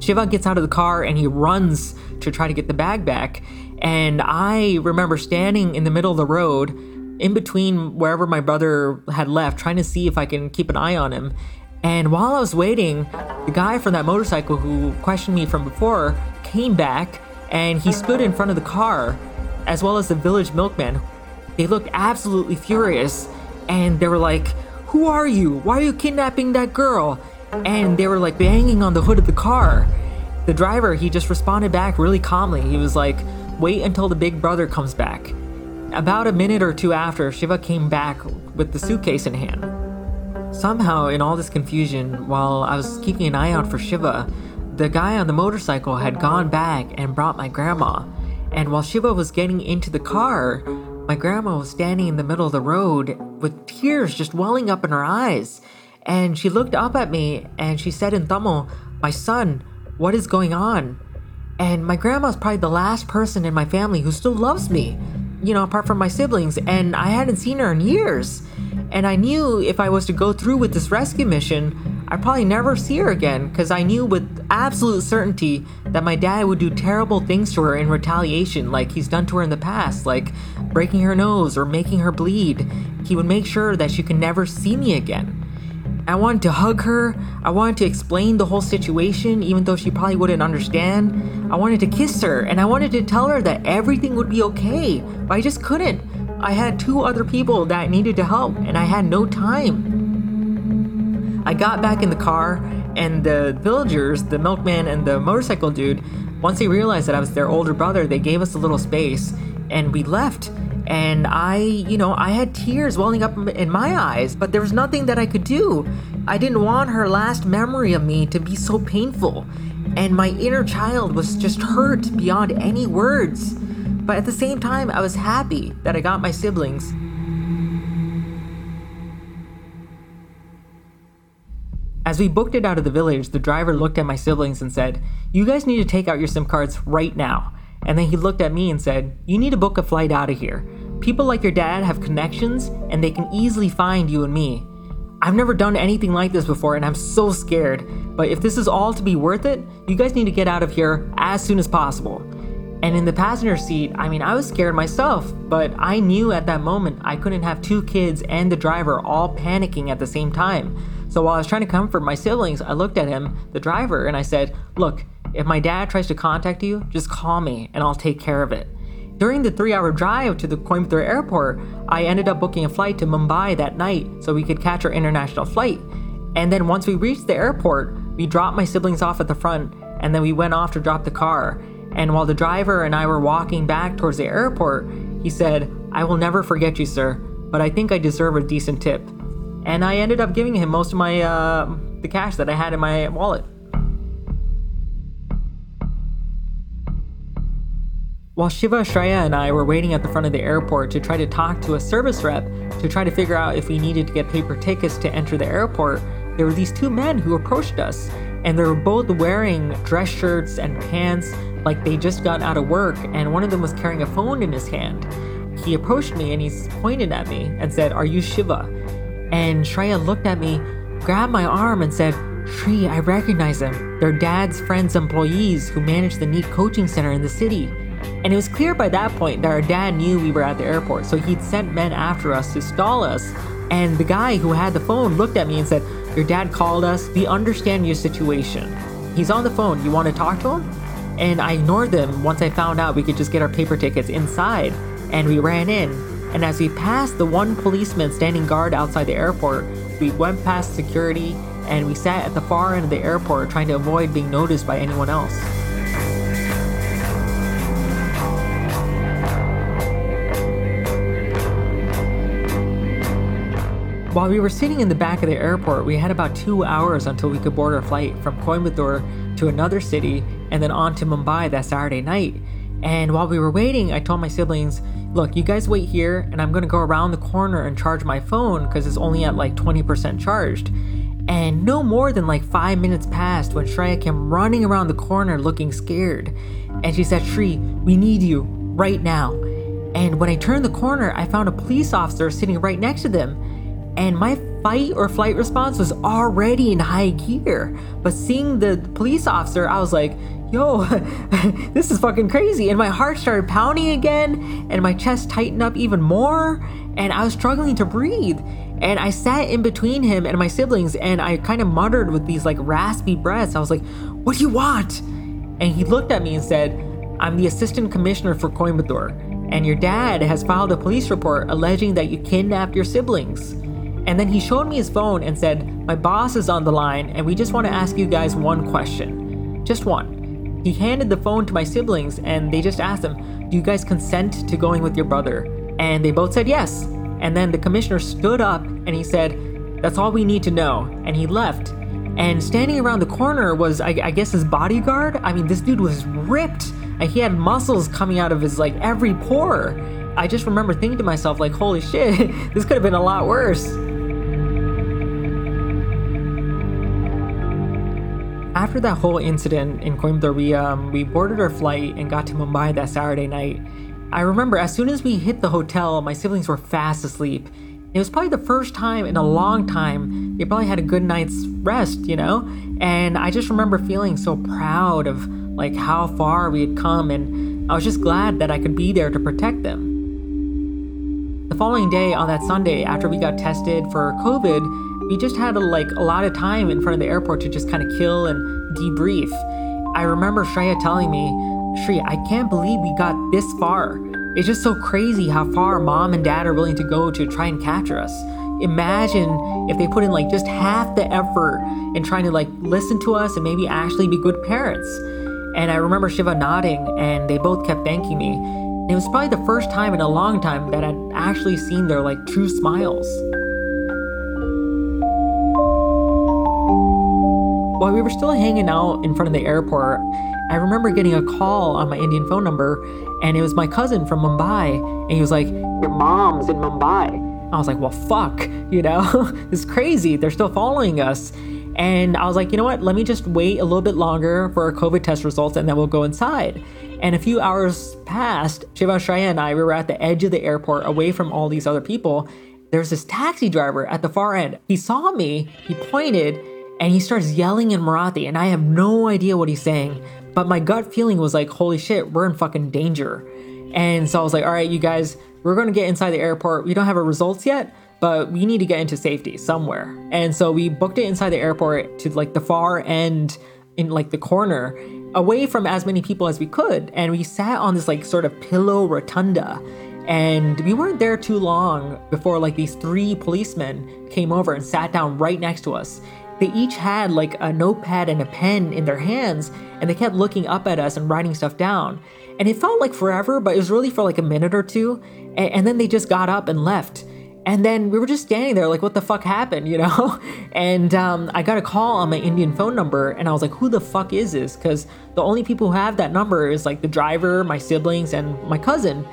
Shiva gets out of the car and he runs to try to get the bag back. And I remember standing in the middle of the road, in between wherever my brother had left, trying to see if I can keep an eye on him. And while I was waiting, the guy from that motorcycle who questioned me from before came back and he stood in front of the car, as well as the village milkman. They looked absolutely furious and they were like, Who are you? Why are you kidnapping that girl? And they were like banging on the hood of the car. The driver, he just responded back really calmly. He was like, Wait until the big brother comes back. About a minute or two after, Shiva came back with the suitcase in hand. Somehow, in all this confusion, while I was keeping an eye out for Shiva, the guy on the motorcycle had gone back and brought my grandma. And while Shiva was getting into the car, my grandma was standing in the middle of the road with tears just welling up in her eyes. And she looked up at me and she said in Tamil, My son, what is going on? And my grandma's probably the last person in my family who still loves me, you know, apart from my siblings. And I hadn't seen her in years. And I knew if I was to go through with this rescue mission, I'd probably never see her again because I knew with absolute certainty that my dad would do terrible things to her in retaliation, like he's done to her in the past, like breaking her nose or making her bleed. He would make sure that she could never see me again. I wanted to hug her. I wanted to explain the whole situation, even though she probably wouldn't understand. I wanted to kiss her and I wanted to tell her that everything would be okay, but I just couldn't. I had two other people that needed to help and I had no time. I got back in the car and the villagers, the milkman and the motorcycle dude, once they realized that I was their older brother, they gave us a little space and we left and I, you know, I had tears welling up in my eyes, but there was nothing that I could do. I didn't want her last memory of me to be so painful, and my inner child was just hurt beyond any words. But at the same time, I was happy that I got my siblings. As we booked it out of the village, the driver looked at my siblings and said, You guys need to take out your SIM cards right now. And then he looked at me and said, You need to book a flight out of here. People like your dad have connections and they can easily find you and me. I've never done anything like this before and I'm so scared, but if this is all to be worth it, you guys need to get out of here as soon as possible. And in the passenger seat, I mean, I was scared myself, but I knew at that moment I couldn't have two kids and the driver all panicking at the same time. So while I was trying to comfort my siblings, I looked at him, the driver, and I said, Look, if my dad tries to contact you, just call me and I'll take care of it. During the three hour drive to the Coimbatore airport, I ended up booking a flight to Mumbai that night so we could catch our international flight. And then once we reached the airport, we dropped my siblings off at the front and then we went off to drop the car. And while the driver and I were walking back towards the airport, he said, I will never forget you, sir, but I think I deserve a decent tip. And I ended up giving him most of my, uh, the cash that I had in my wallet. While Shiva, Shreya, and I were waiting at the front of the airport to try to talk to a service rep to try to figure out if we needed to get paper tickets to enter the airport, there were these two men who approached us, and they were both wearing dress shirts and pants like they just got out of work, and one of them was carrying a phone in his hand. He approached me and he pointed at me and said, Are you Shiva? And Shreya looked at me, grabbed my arm, and said, Shri, I recognize them. They're dad's friend's employees who manage the NEET coaching center in the city. And it was clear by that point that our dad knew we were at the airport, so he'd sent men after us to stall us. And the guy who had the phone looked at me and said, Your dad called us. We understand your situation. He's on the phone. You want to talk to him? And I ignored them once I found out we could just get our paper tickets inside. And we ran in. And as we passed the one policeman standing guard outside the airport, we went past security and we sat at the far end of the airport trying to avoid being noticed by anyone else. While we were sitting in the back of the airport, we had about two hours until we could board our flight from Coimbatore to another city and then on to Mumbai that Saturday night. And while we were waiting, I told my siblings, look, you guys wait here, and I'm gonna go around the corner and charge my phone because it's only at like 20% charged. And no more than like five minutes passed when Shreya came running around the corner looking scared. And she said, Shri, we need you right now. And when I turned the corner, I found a police officer sitting right next to them. And my fight or flight response was already in high gear. But seeing the police officer, I was like, yo, [LAUGHS] this is fucking crazy. And my heart started pounding again, and my chest tightened up even more, and I was struggling to breathe. And I sat in between him and my siblings, and I kind of muttered with these like raspy breaths. I was like, What do you want? And he looked at me and said, I'm the assistant commissioner for Coimbatore, and your dad has filed a police report alleging that you kidnapped your siblings. And then he showed me his phone and said, My boss is on the line, and we just want to ask you guys one question. Just one. He handed the phone to my siblings, and they just asked him, Do you guys consent to going with your brother? And they both said yes. And then the commissioner stood up and he said, That's all we need to know. And he left. And standing around the corner was, I, I guess, his bodyguard. I mean, this dude was ripped. He had muscles coming out of his, like, every pore. I just remember thinking to myself, like, holy shit, [LAUGHS] this could have been a lot worse. After that whole incident in Coimbatore, we, um, we boarded our flight and got to Mumbai that Saturday night. I remember as soon as we hit the hotel, my siblings were fast asleep. It was probably the first time in a long time they probably had a good night's rest, you know? And I just remember feeling so proud of like how far we had come and I was just glad that I could be there to protect them. The following day on that Sunday after we got tested for COVID, we just had a, like a lot of time in front of the airport to just kind of kill and debrief. I remember Shreya telling me, Shri, I can't believe we got this far. It's just so crazy how far mom and dad are willing to go to try and capture us. Imagine if they put in like just half the effort in trying to like listen to us and maybe actually be good parents. And I remember Shiva nodding and they both kept thanking me. It was probably the first time in a long time that I'd actually seen their like true smiles. While we were still hanging out in front of the airport, I remember getting a call on my Indian phone number, and it was my cousin from Mumbai. And he was like, Your mom's in Mumbai. I was like, Well, fuck, [LAUGHS] you know, [LAUGHS] it's crazy. They're still following us. And I was like, You know what? Let me just wait a little bit longer for our COVID test results, and then we'll go inside. And a few hours passed. Shiva Shreya and I, we were at the edge of the airport away from all these other people. There's this taxi driver at the far end. He saw me, he pointed, and he starts yelling in Marathi, and I have no idea what he's saying. But my gut feeling was like, holy shit, we're in fucking danger. And so I was like, all right, you guys, we're to get inside the airport. We don't have our results yet, but we need to get into safety somewhere. And so we booked it inside the airport to like the far end in like the corner, away from as many people as we could. And we sat on this like sort of pillow rotunda. And we weren't there too long before like these three policemen came over and sat down right next to us. They each had like a notepad and a pen in their hands, and they kept looking up at us and writing stuff down. And it felt like forever, but it was really for like a minute or two. And, and then they just got up and left. And then we were just standing there, like, what the fuck happened, you know? [LAUGHS] and um, I got a call on my Indian phone number, and I was like, who the fuck is this? Because the only people who have that number is like the driver, my siblings, and my cousin.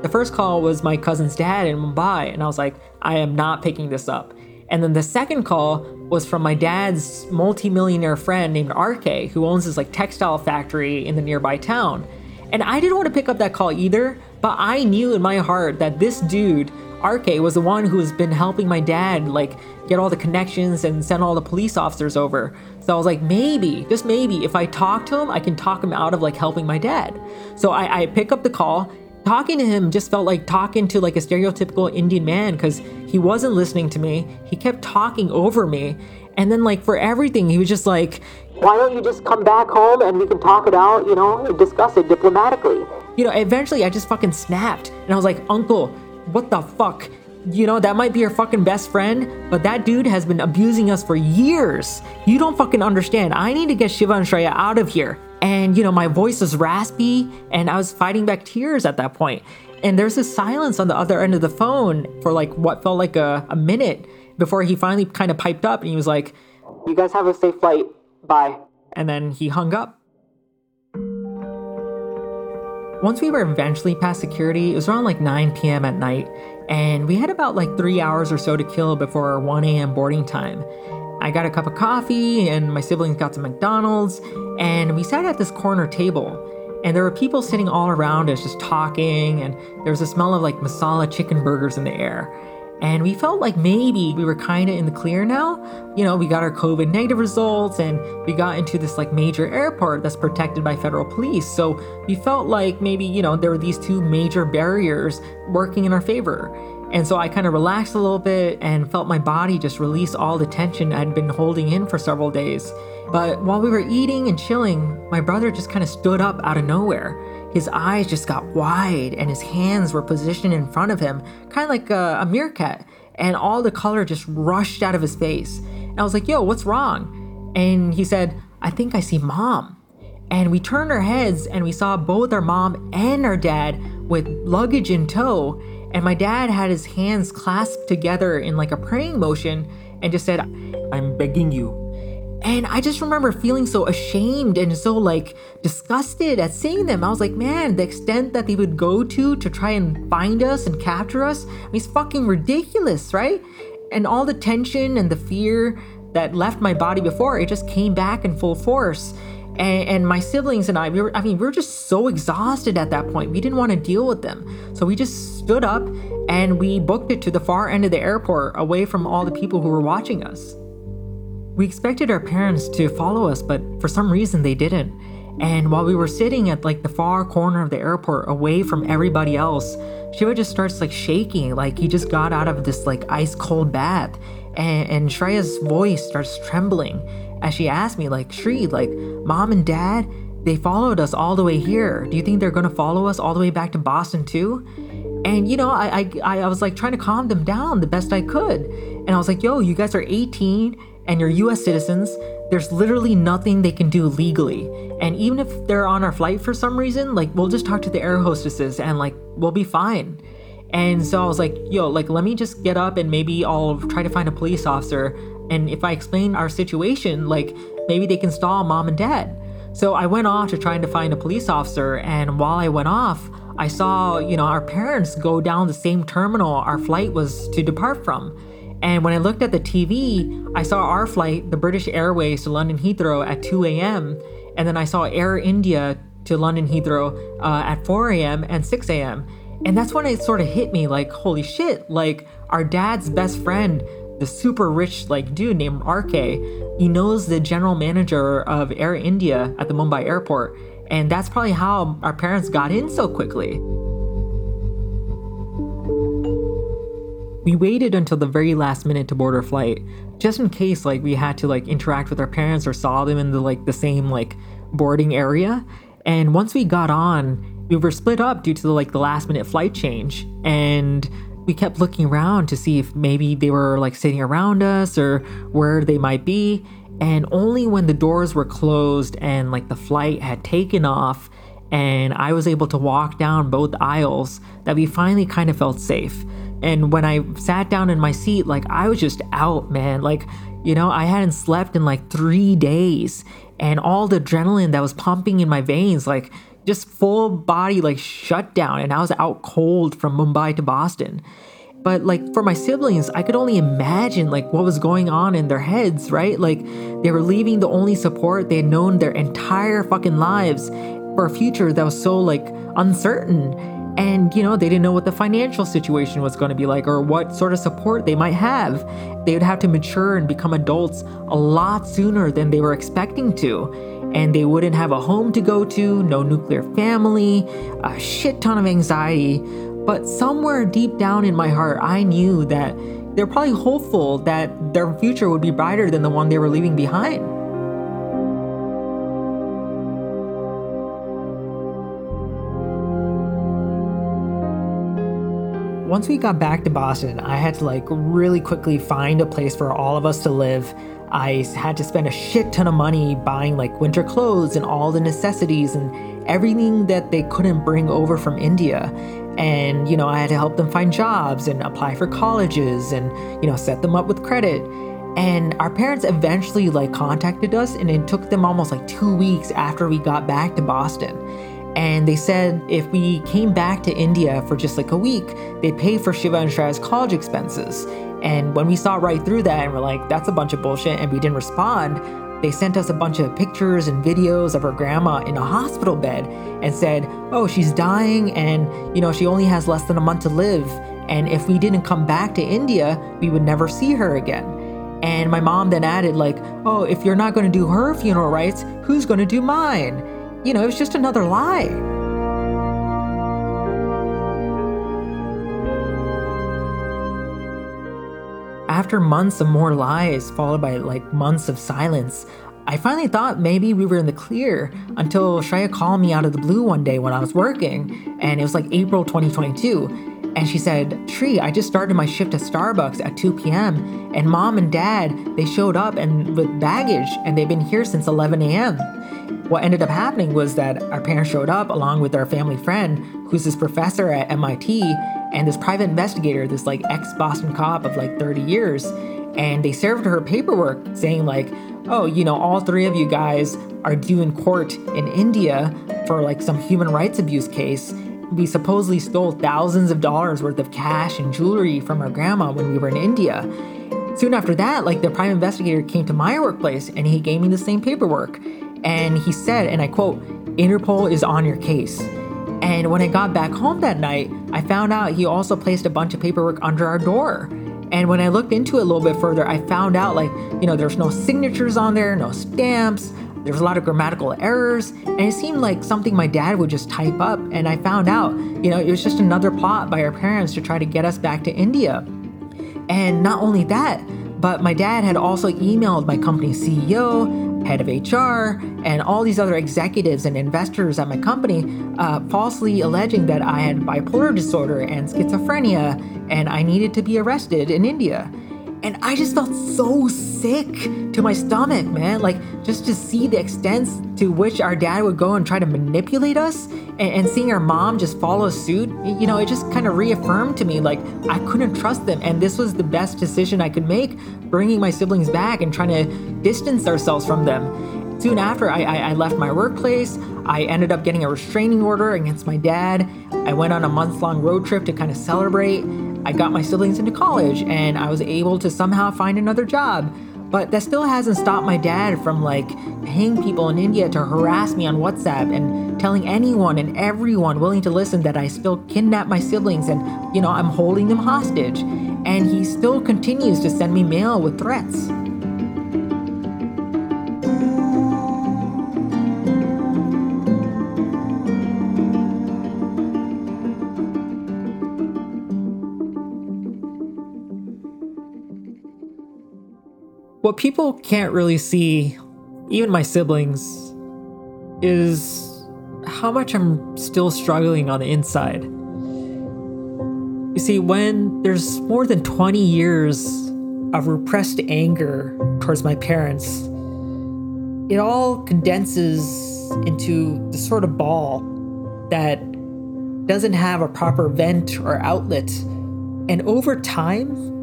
The first call was my cousin's dad in Mumbai, and I was like, I am not picking this up. And then the second call was from my dad's multimillionaire friend named RK, who owns this like textile factory in the nearby town. And I didn't want to pick up that call either, but I knew in my heart that this dude, RK, was the one who has been helping my dad like get all the connections and send all the police officers over. So I was like, maybe, just maybe, if I talk to him, I can talk him out of like helping my dad. So I, I pick up the call talking to him just felt like talking to like a stereotypical Indian man because he wasn't listening to me. He kept talking over me. And then like for everything, he was just like, why don't you just come back home and we can talk it out, you know, discuss it diplomatically. You know, eventually I just fucking snapped and I was like, Uncle, what the fuck? You know, that might be your fucking best friend, but that dude has been abusing us for years. You don't fucking understand. I need to get Shiva and Shreya out of here. And, you know, my voice was raspy and I was fighting back tears at that point. And there's this silence on the other end of the phone for like what felt like a, a minute before he finally kind of piped up and he was like, You guys have a safe flight. Bye. And then he hung up. Once we were eventually past security, it was around like 9 p.m. at night, and we had about like three hours or so to kill before our 1 a.m. boarding time. I got a cup of coffee, and my siblings got some McDonald's, and we sat at this corner table. And there were people sitting all around us just talking, and there was a smell of like masala chicken burgers in the air. And we felt like maybe we were kind of in the clear now. You know, we got our COVID negative results and we got into this like major airport that's protected by federal police. So we felt like maybe, you know, there were these two major barriers working in our favor. And so I kind of relaxed a little bit and felt my body just release all the tension I'd been holding in for several days. But while we were eating and chilling, my brother just kind of stood up out of nowhere. His eyes just got wide and his hands were positioned in front of him, kind of like a, a meerkat. And all the color just rushed out of his face. And I was like, yo, what's wrong? And he said, I think I see mom. And we turned our heads and we saw both our mom and our dad with luggage in tow. And my dad had his hands clasped together in like a praying motion and just said, I'm begging you, and I just remember feeling so ashamed and so like disgusted at seeing them. I was like, man, the extent that they would go to to try and find us and capture us, I mean, it's fucking ridiculous, right? And all the tension and the fear that left my body before, it just came back in full force. And, and, my siblings and I, we were, I mean, we were just so exhausted at that point. We didn't want to deal with them. So we just stood up and we booked it to the far end of the airport away from all the people who were watching us. We expected our parents to follow us, but for some reason they didn't. And while we were sitting at like the far corner of the airport away from everybody else, Shiva just starts like shaking, like he just got out of this like ice cold bath. And, and Shreya's voice starts trembling as she asked me, like, Shri, like, mom and dad, they followed us all the way here. Do you think they're gonna follow us all the way back to Boston too? And you know, I, I I was like trying to calm them down the best I could. And I was like, yo, you guys are 18 and you're US citizens, there's literally nothing they can do legally. And even if they're on our flight for some reason, like we'll just talk to the air hostesses and like we'll be fine. And so I was like, yo, like let me just get up and maybe I'll try to find a police officer. And if I explain our situation, like maybe they can stall mom and dad. So I went off to trying to find a police officer. And while I went off, I saw, you know, our parents go down the same terminal our flight was to depart from. And when I looked at the TV, I saw our flight, the British Airways to London Heathrow at 2 a.m. And then I saw Air India to London Heathrow uh, at 4 a.m. and 6 a.m. And that's when it sort of hit me like, holy shit, like our dad's best friend, the super rich like dude named RK, he knows the general manager of Air India at the Mumbai airport. And that's probably how our parents got in so quickly. We waited until the very last minute to board our flight, just in case like we had to like interact with our parents or saw them in the like the same like boarding area. And once we got on, we were split up due to the like the last minute flight change and we kept looking around to see if maybe they were like sitting around us or where they might be. And only when the doors were closed and like the flight had taken off and I was able to walk down both aisles that we finally kind of felt safe. And when I sat down in my seat, like I was just out, man. Like, you know, I hadn't slept in like three days. And all the adrenaline that was pumping in my veins, like just full body like shut down. And I was out cold from Mumbai to Boston. But like for my siblings, I could only imagine like what was going on in their heads, right? Like they were leaving the only support they had known their entire fucking lives for a future that was so like uncertain and, you know, they didn't know what the financial situation was going to be like or what sort of support they might have. They would have to mature and become adults a lot sooner than they were expecting to. And they wouldn't have a home to go to, no nuclear family, a shit ton of anxiety. But somewhere deep down in my heart, I knew that they're probably hopeful that their future would be brighter than the one they were leaving behind. once we got back to Boston, I had to like really quickly find a place for all of us to live. I had to spend a shit ton of money buying like winter clothes and all the necessities and everything that they couldn't bring over from India. And, you know, I had to help them find jobs and apply for colleges and, you know, set them up with credit. And our parents eventually like contacted us and it took them almost like two weeks after we got back to Boston And they said if we came back to India for just like a week, they'd pay for Shiva and Shreya's college expenses. And when we saw right through that and we're like, that's a bunch of bullshit, and we didn't respond, they sent us a bunch of pictures and videos of her grandma in a hospital bed and said, oh, she's dying and, you know, she only has less than a month to live. And if we didn't come back to India, we would never see her again. And my mom then added, like, oh, if you're not going to do her funeral rites, who's going to do mine? You know, it was just another lie. After months of more lies, followed by like months of silence, I finally thought maybe we were in the clear until Shreya called me out of the blue one day when I was working, and it was like April 2022. And she said, Tree, I just started my shift at Starbucks at 2 p.m. And mom and dad, they showed up and with baggage, and they've been here since 11 a.m. What ended up happening was that our parents showed up along with our family friend, who's this professor at MIT, and this private investigator, this like ex Boston cop of like 30 years. And they served her paperwork saying, like, oh, you know, all three of you guys are due in court in India for like some human rights abuse case we supposedly stole thousands of dollars worth of cash and jewelry from our grandma when we were in India. Soon after that, like the prime investigator came to my workplace and he gave me the same paperwork. And he said, and I quote, Interpol is on your case. And when I got back home that night, I found out he also placed a bunch of paperwork under our door. And when I looked into it a little bit further, I found out like, you know, there's no signatures on there, no stamps, there's a lot of grammatical errors, and it seemed like something my dad would just type up. And I found out, you know, it was just another plot by our parents to try to get us back to India. And not only that, but my dad had also emailed my company CEO, head of HR, and all these other executives and investors at my company, uh, falsely alleging that I had bipolar disorder and schizophrenia and I needed to be arrested in India. And I just felt so sick to my stomach, man. Like, just to see the extent to which our dad would go and try to manipulate us and, and seeing our mom just follow suit, you know, it just kind of reaffirmed to me like I couldn't trust them. And this was the best decision I could make, bringing my siblings back and trying to distance ourselves from them. Soon after I, I, I left my workplace, I ended up getting a restraining order against my dad. I went on a month long road trip to kind of celebrate. I got my siblings into college and I was able to somehow find another job. But that still hasn't stopped my dad from like paying people in India to harass me on WhatsApp and telling anyone and everyone willing to listen that I still kidnapped my siblings and, you know, I'm holding them hostage. And he still continues to send me mail with threats. What people can't really see, even my siblings, is how much I'm still struggling on the inside. You see, when there's more than 20 years of repressed anger towards my parents, it all condenses into the sort of ball that doesn't have a proper vent or outlet. And over time,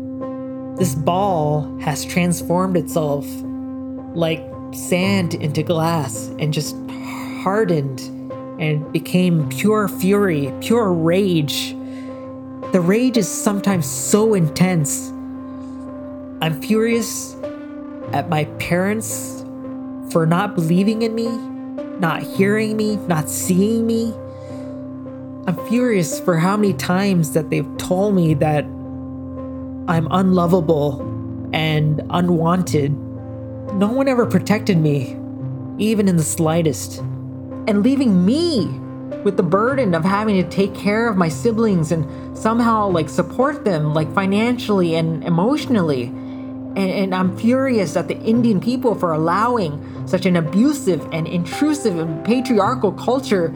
this ball has transformed itself like sand into glass and just hardened and became pure fury, pure rage. The rage is sometimes so intense. I'm furious at my parents for not believing in me, not hearing me, not seeing me. I'm furious for how many times that they've told me that I'm unlovable and unwanted. No one ever protected me, even in the slightest. And leaving me with the burden of having to take care of my siblings and somehow like support them like financially and emotionally. And, and, I'm furious at the Indian people for allowing such an abusive and intrusive and patriarchal culture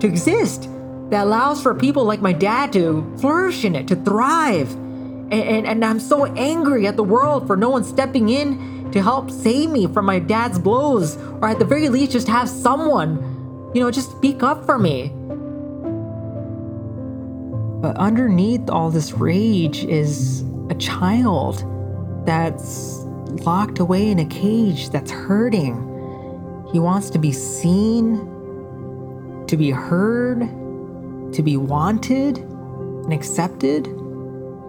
to exist that allows for people like my dad to flourish in it, to thrive. And, and, and I'm so angry at the world for no one stepping in to help save me from my dad's blows, or at the very least, just have someone, you know, just speak up for me. But underneath all this rage is a child that's locked away in a cage that's hurting. He wants to be seen, to to be heard, to be wanted and accepted.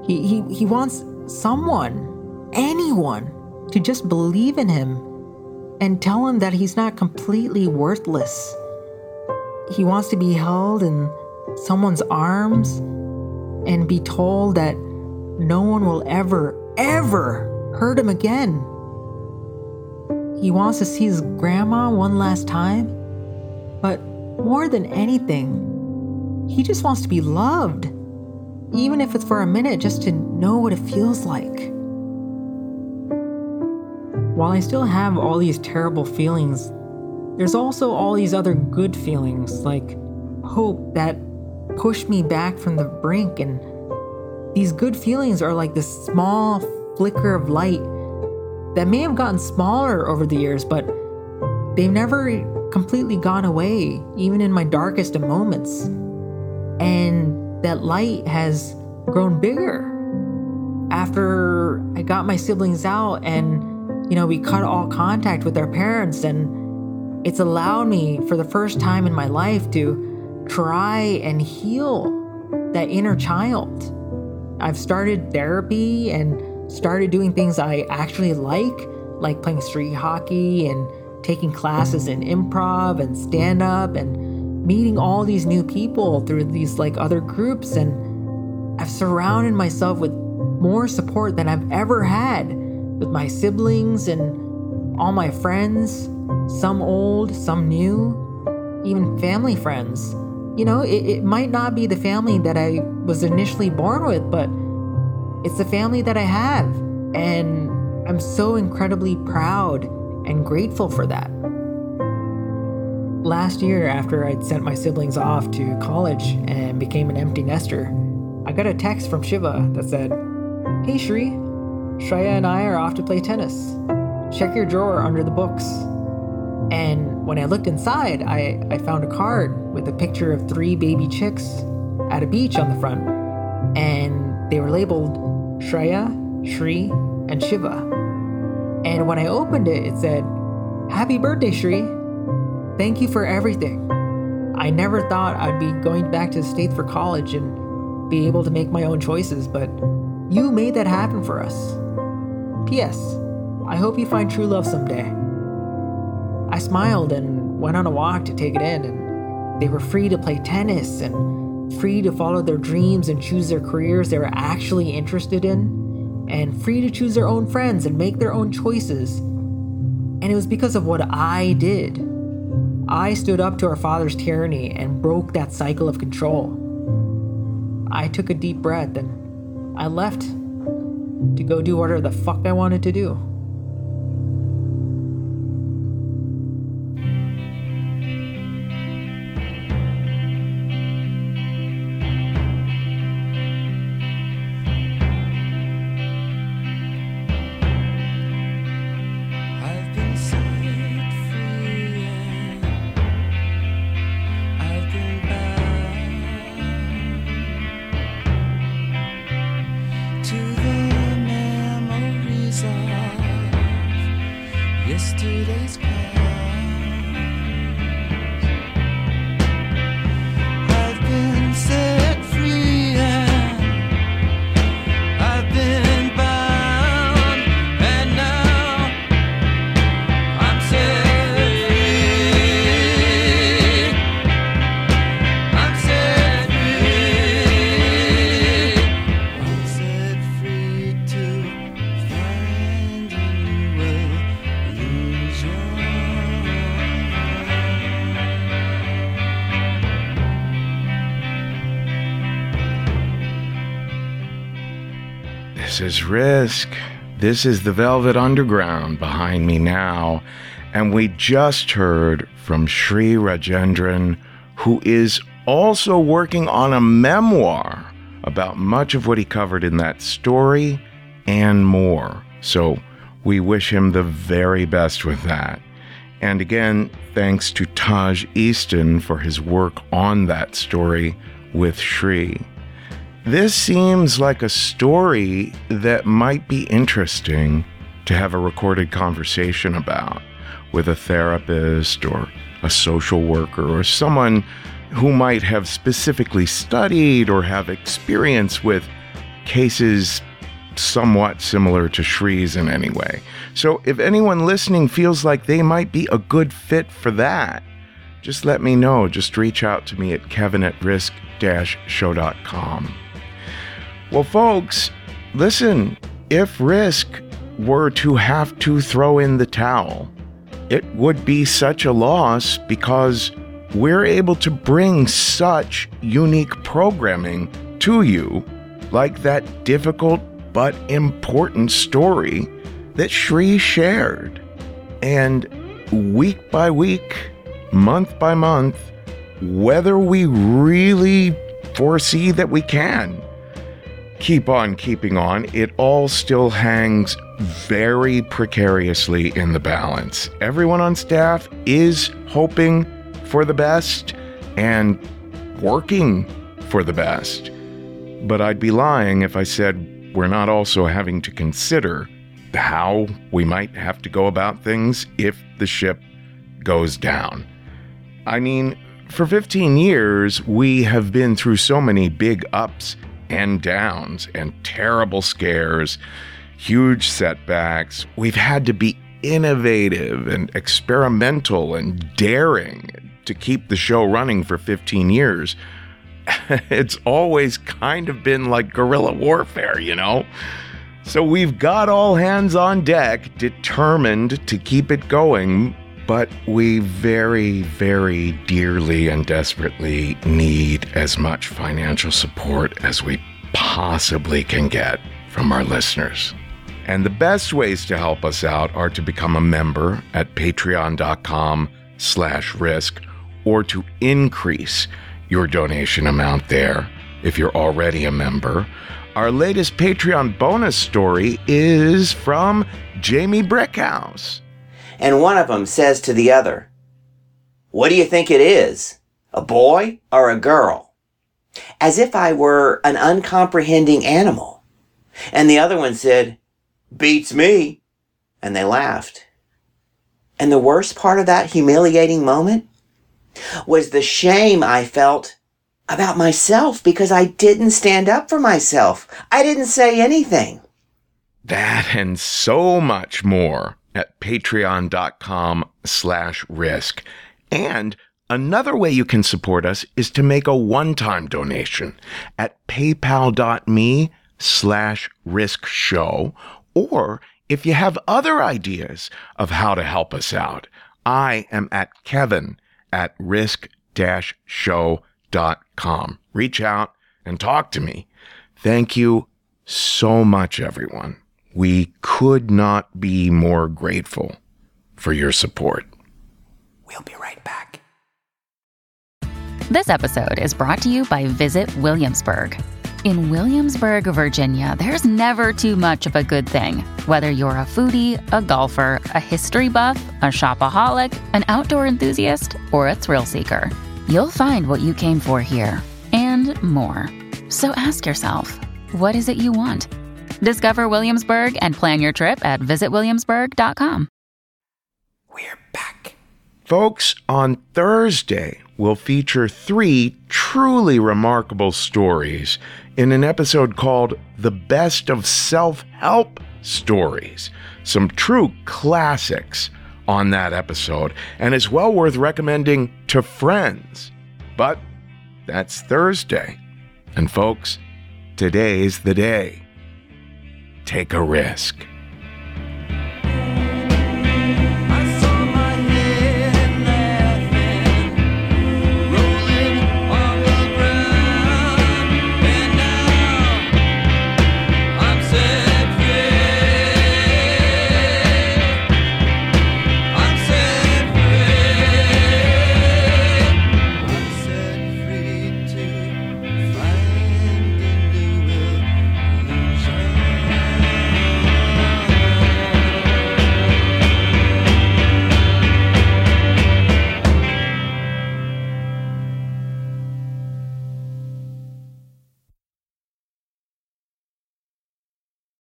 He, he, he wants someone, anyone, to just believe in him and tell him that he's not completely worthless. He wants to be held in someone's arms and be told that no one will ever, ever hurt him again. He wants to see his grandma one last time, but more than anything, he just wants to be loved, even if it's for a minute, just to know what it feels like. While I still have all these terrible feelings, there's also all these other good feelings, like hope that push me back from the brink. And these good feelings are like this small flicker of light that may have gotten smaller over the years, but they've never completely gone away, even in my darkest of moments. And that light has grown bigger after I got my siblings out and you know, we cut all contact with our parents, and it's allowed me for the first time in my life to try and heal that inner child. I've started therapy and started doing things I actually like, like playing street hockey and taking classes in improv and stand up and meeting all these new people through these like other groups and I've surrounded myself with more support than I've ever had with my siblings and all my friends, some old, some new, even family friends. You know, it, it might not be the family that I was initially born with, but it's the family that I have. And I'm so incredibly proud and grateful for that. Last year, after I'd sent my siblings off to college and became an empty nester, I got a text from Shiva that said, Hey Shri, Shreya and I are off to play tennis. Check your drawer under the books. And when I looked inside, I, I found a card with a picture of three baby chicks at a beach on the front. And they were labeled Shreya, Shri, and Shiva. And when I opened it, it said, Happy birthday, Shri. Thank you for everything. I never thought I'd be going back to the States for college and be able to make my own choices, but you made that happen for us. P.S. I hope you find true love someday. I smiled and went on a walk to take it in, and they were free to play tennis and free to follow their dreams and choose their careers they were actually interested in, and free to choose their own friends and make their own choices. And it was because of what I did. I stood up to our father's tyranny and broke that cycle of control. I took a deep breath and I left to go do whatever the fuck I wanted to do. Risk. This is the Velvet Underground behind me now. And we just heard from Sri Rajendran, who is also working on a memoir about much of what he covered in that story and more. So we wish him the very best with that. And again, thanks to Taj Easton for his work on that story with Sri. This seems like a story that might be interesting to have a recorded conversation about with a therapist or a social worker or someone who might have specifically studied or have experience with cases somewhat similar to Shree's in any way. So if anyone listening feels like they might be a good fit for that, just let me know. Just reach out to me at kevin at risk show.com. Well, folks, listen, if Risk were to have to throw in the towel, it would be such a loss because we're able to bring such unique programming to you, like that difficult but important story that Shri shared. And week by week, month by month, whether we really foresee that we can keep on keeping on, it all still hangs very precariously in the balance. Everyone on staff is hoping for the best and working for the best. But I'd be lying if I said we're not also having to consider how we might have to go about things if the ship goes down. I mean, for 15 years, we have been through so many big ups and downs and terrible scares, huge setbacks. We've had to be innovative and experimental and daring to keep the show running for 15 years. [LAUGHS] it's always kind of been like guerrilla warfare, you know? So we've got all hands on deck, determined to keep it going, but we very, very dearly and desperately need as much financial support as we possibly can get from our listeners. And the best ways to help us out are to become a member at patreon.com slash risk or to increase your donation amount there if you're already a member. Our latest Patreon bonus story is from Jamie Brickhouse. And one of them says to the other, What do you think it is? A boy or a girl? As if I were an uncomprehending animal. And the other one said, Beats me. And they laughed. And the worst part of that humiliating moment was the shame I felt about myself because I didn't stand up for myself. I didn't say anything. That and so much more at patreon.com slash risk. And another way you can support us is to make a one-time donation at paypal.me slash risk show. Or if you have other ideas of how to help us out, I am at kevin at risk-show.com. Reach out and talk to me. Thank you so much, everyone. We could not be more grateful for your support. We'll be right back. This episode is brought to you by Visit Williamsburg. In Williamsburg, Virginia, there's never too much of a good thing. Whether you're a foodie, a golfer, a history buff, a shopaholic, an outdoor enthusiast, or a thrill seeker, you'll find what you came for here and more. So ask yourself, what is it you want? Discover Williamsburg and plan your trip at visitwilliamsburg.com. We're back. Folks, on Thursday, we'll feature three truly remarkable stories in an episode called The Best of Self Help Stories. Some true classics on that episode, and it's well worth recommending to friends. But that's Thursday. And folks, today's the day. Take a risk.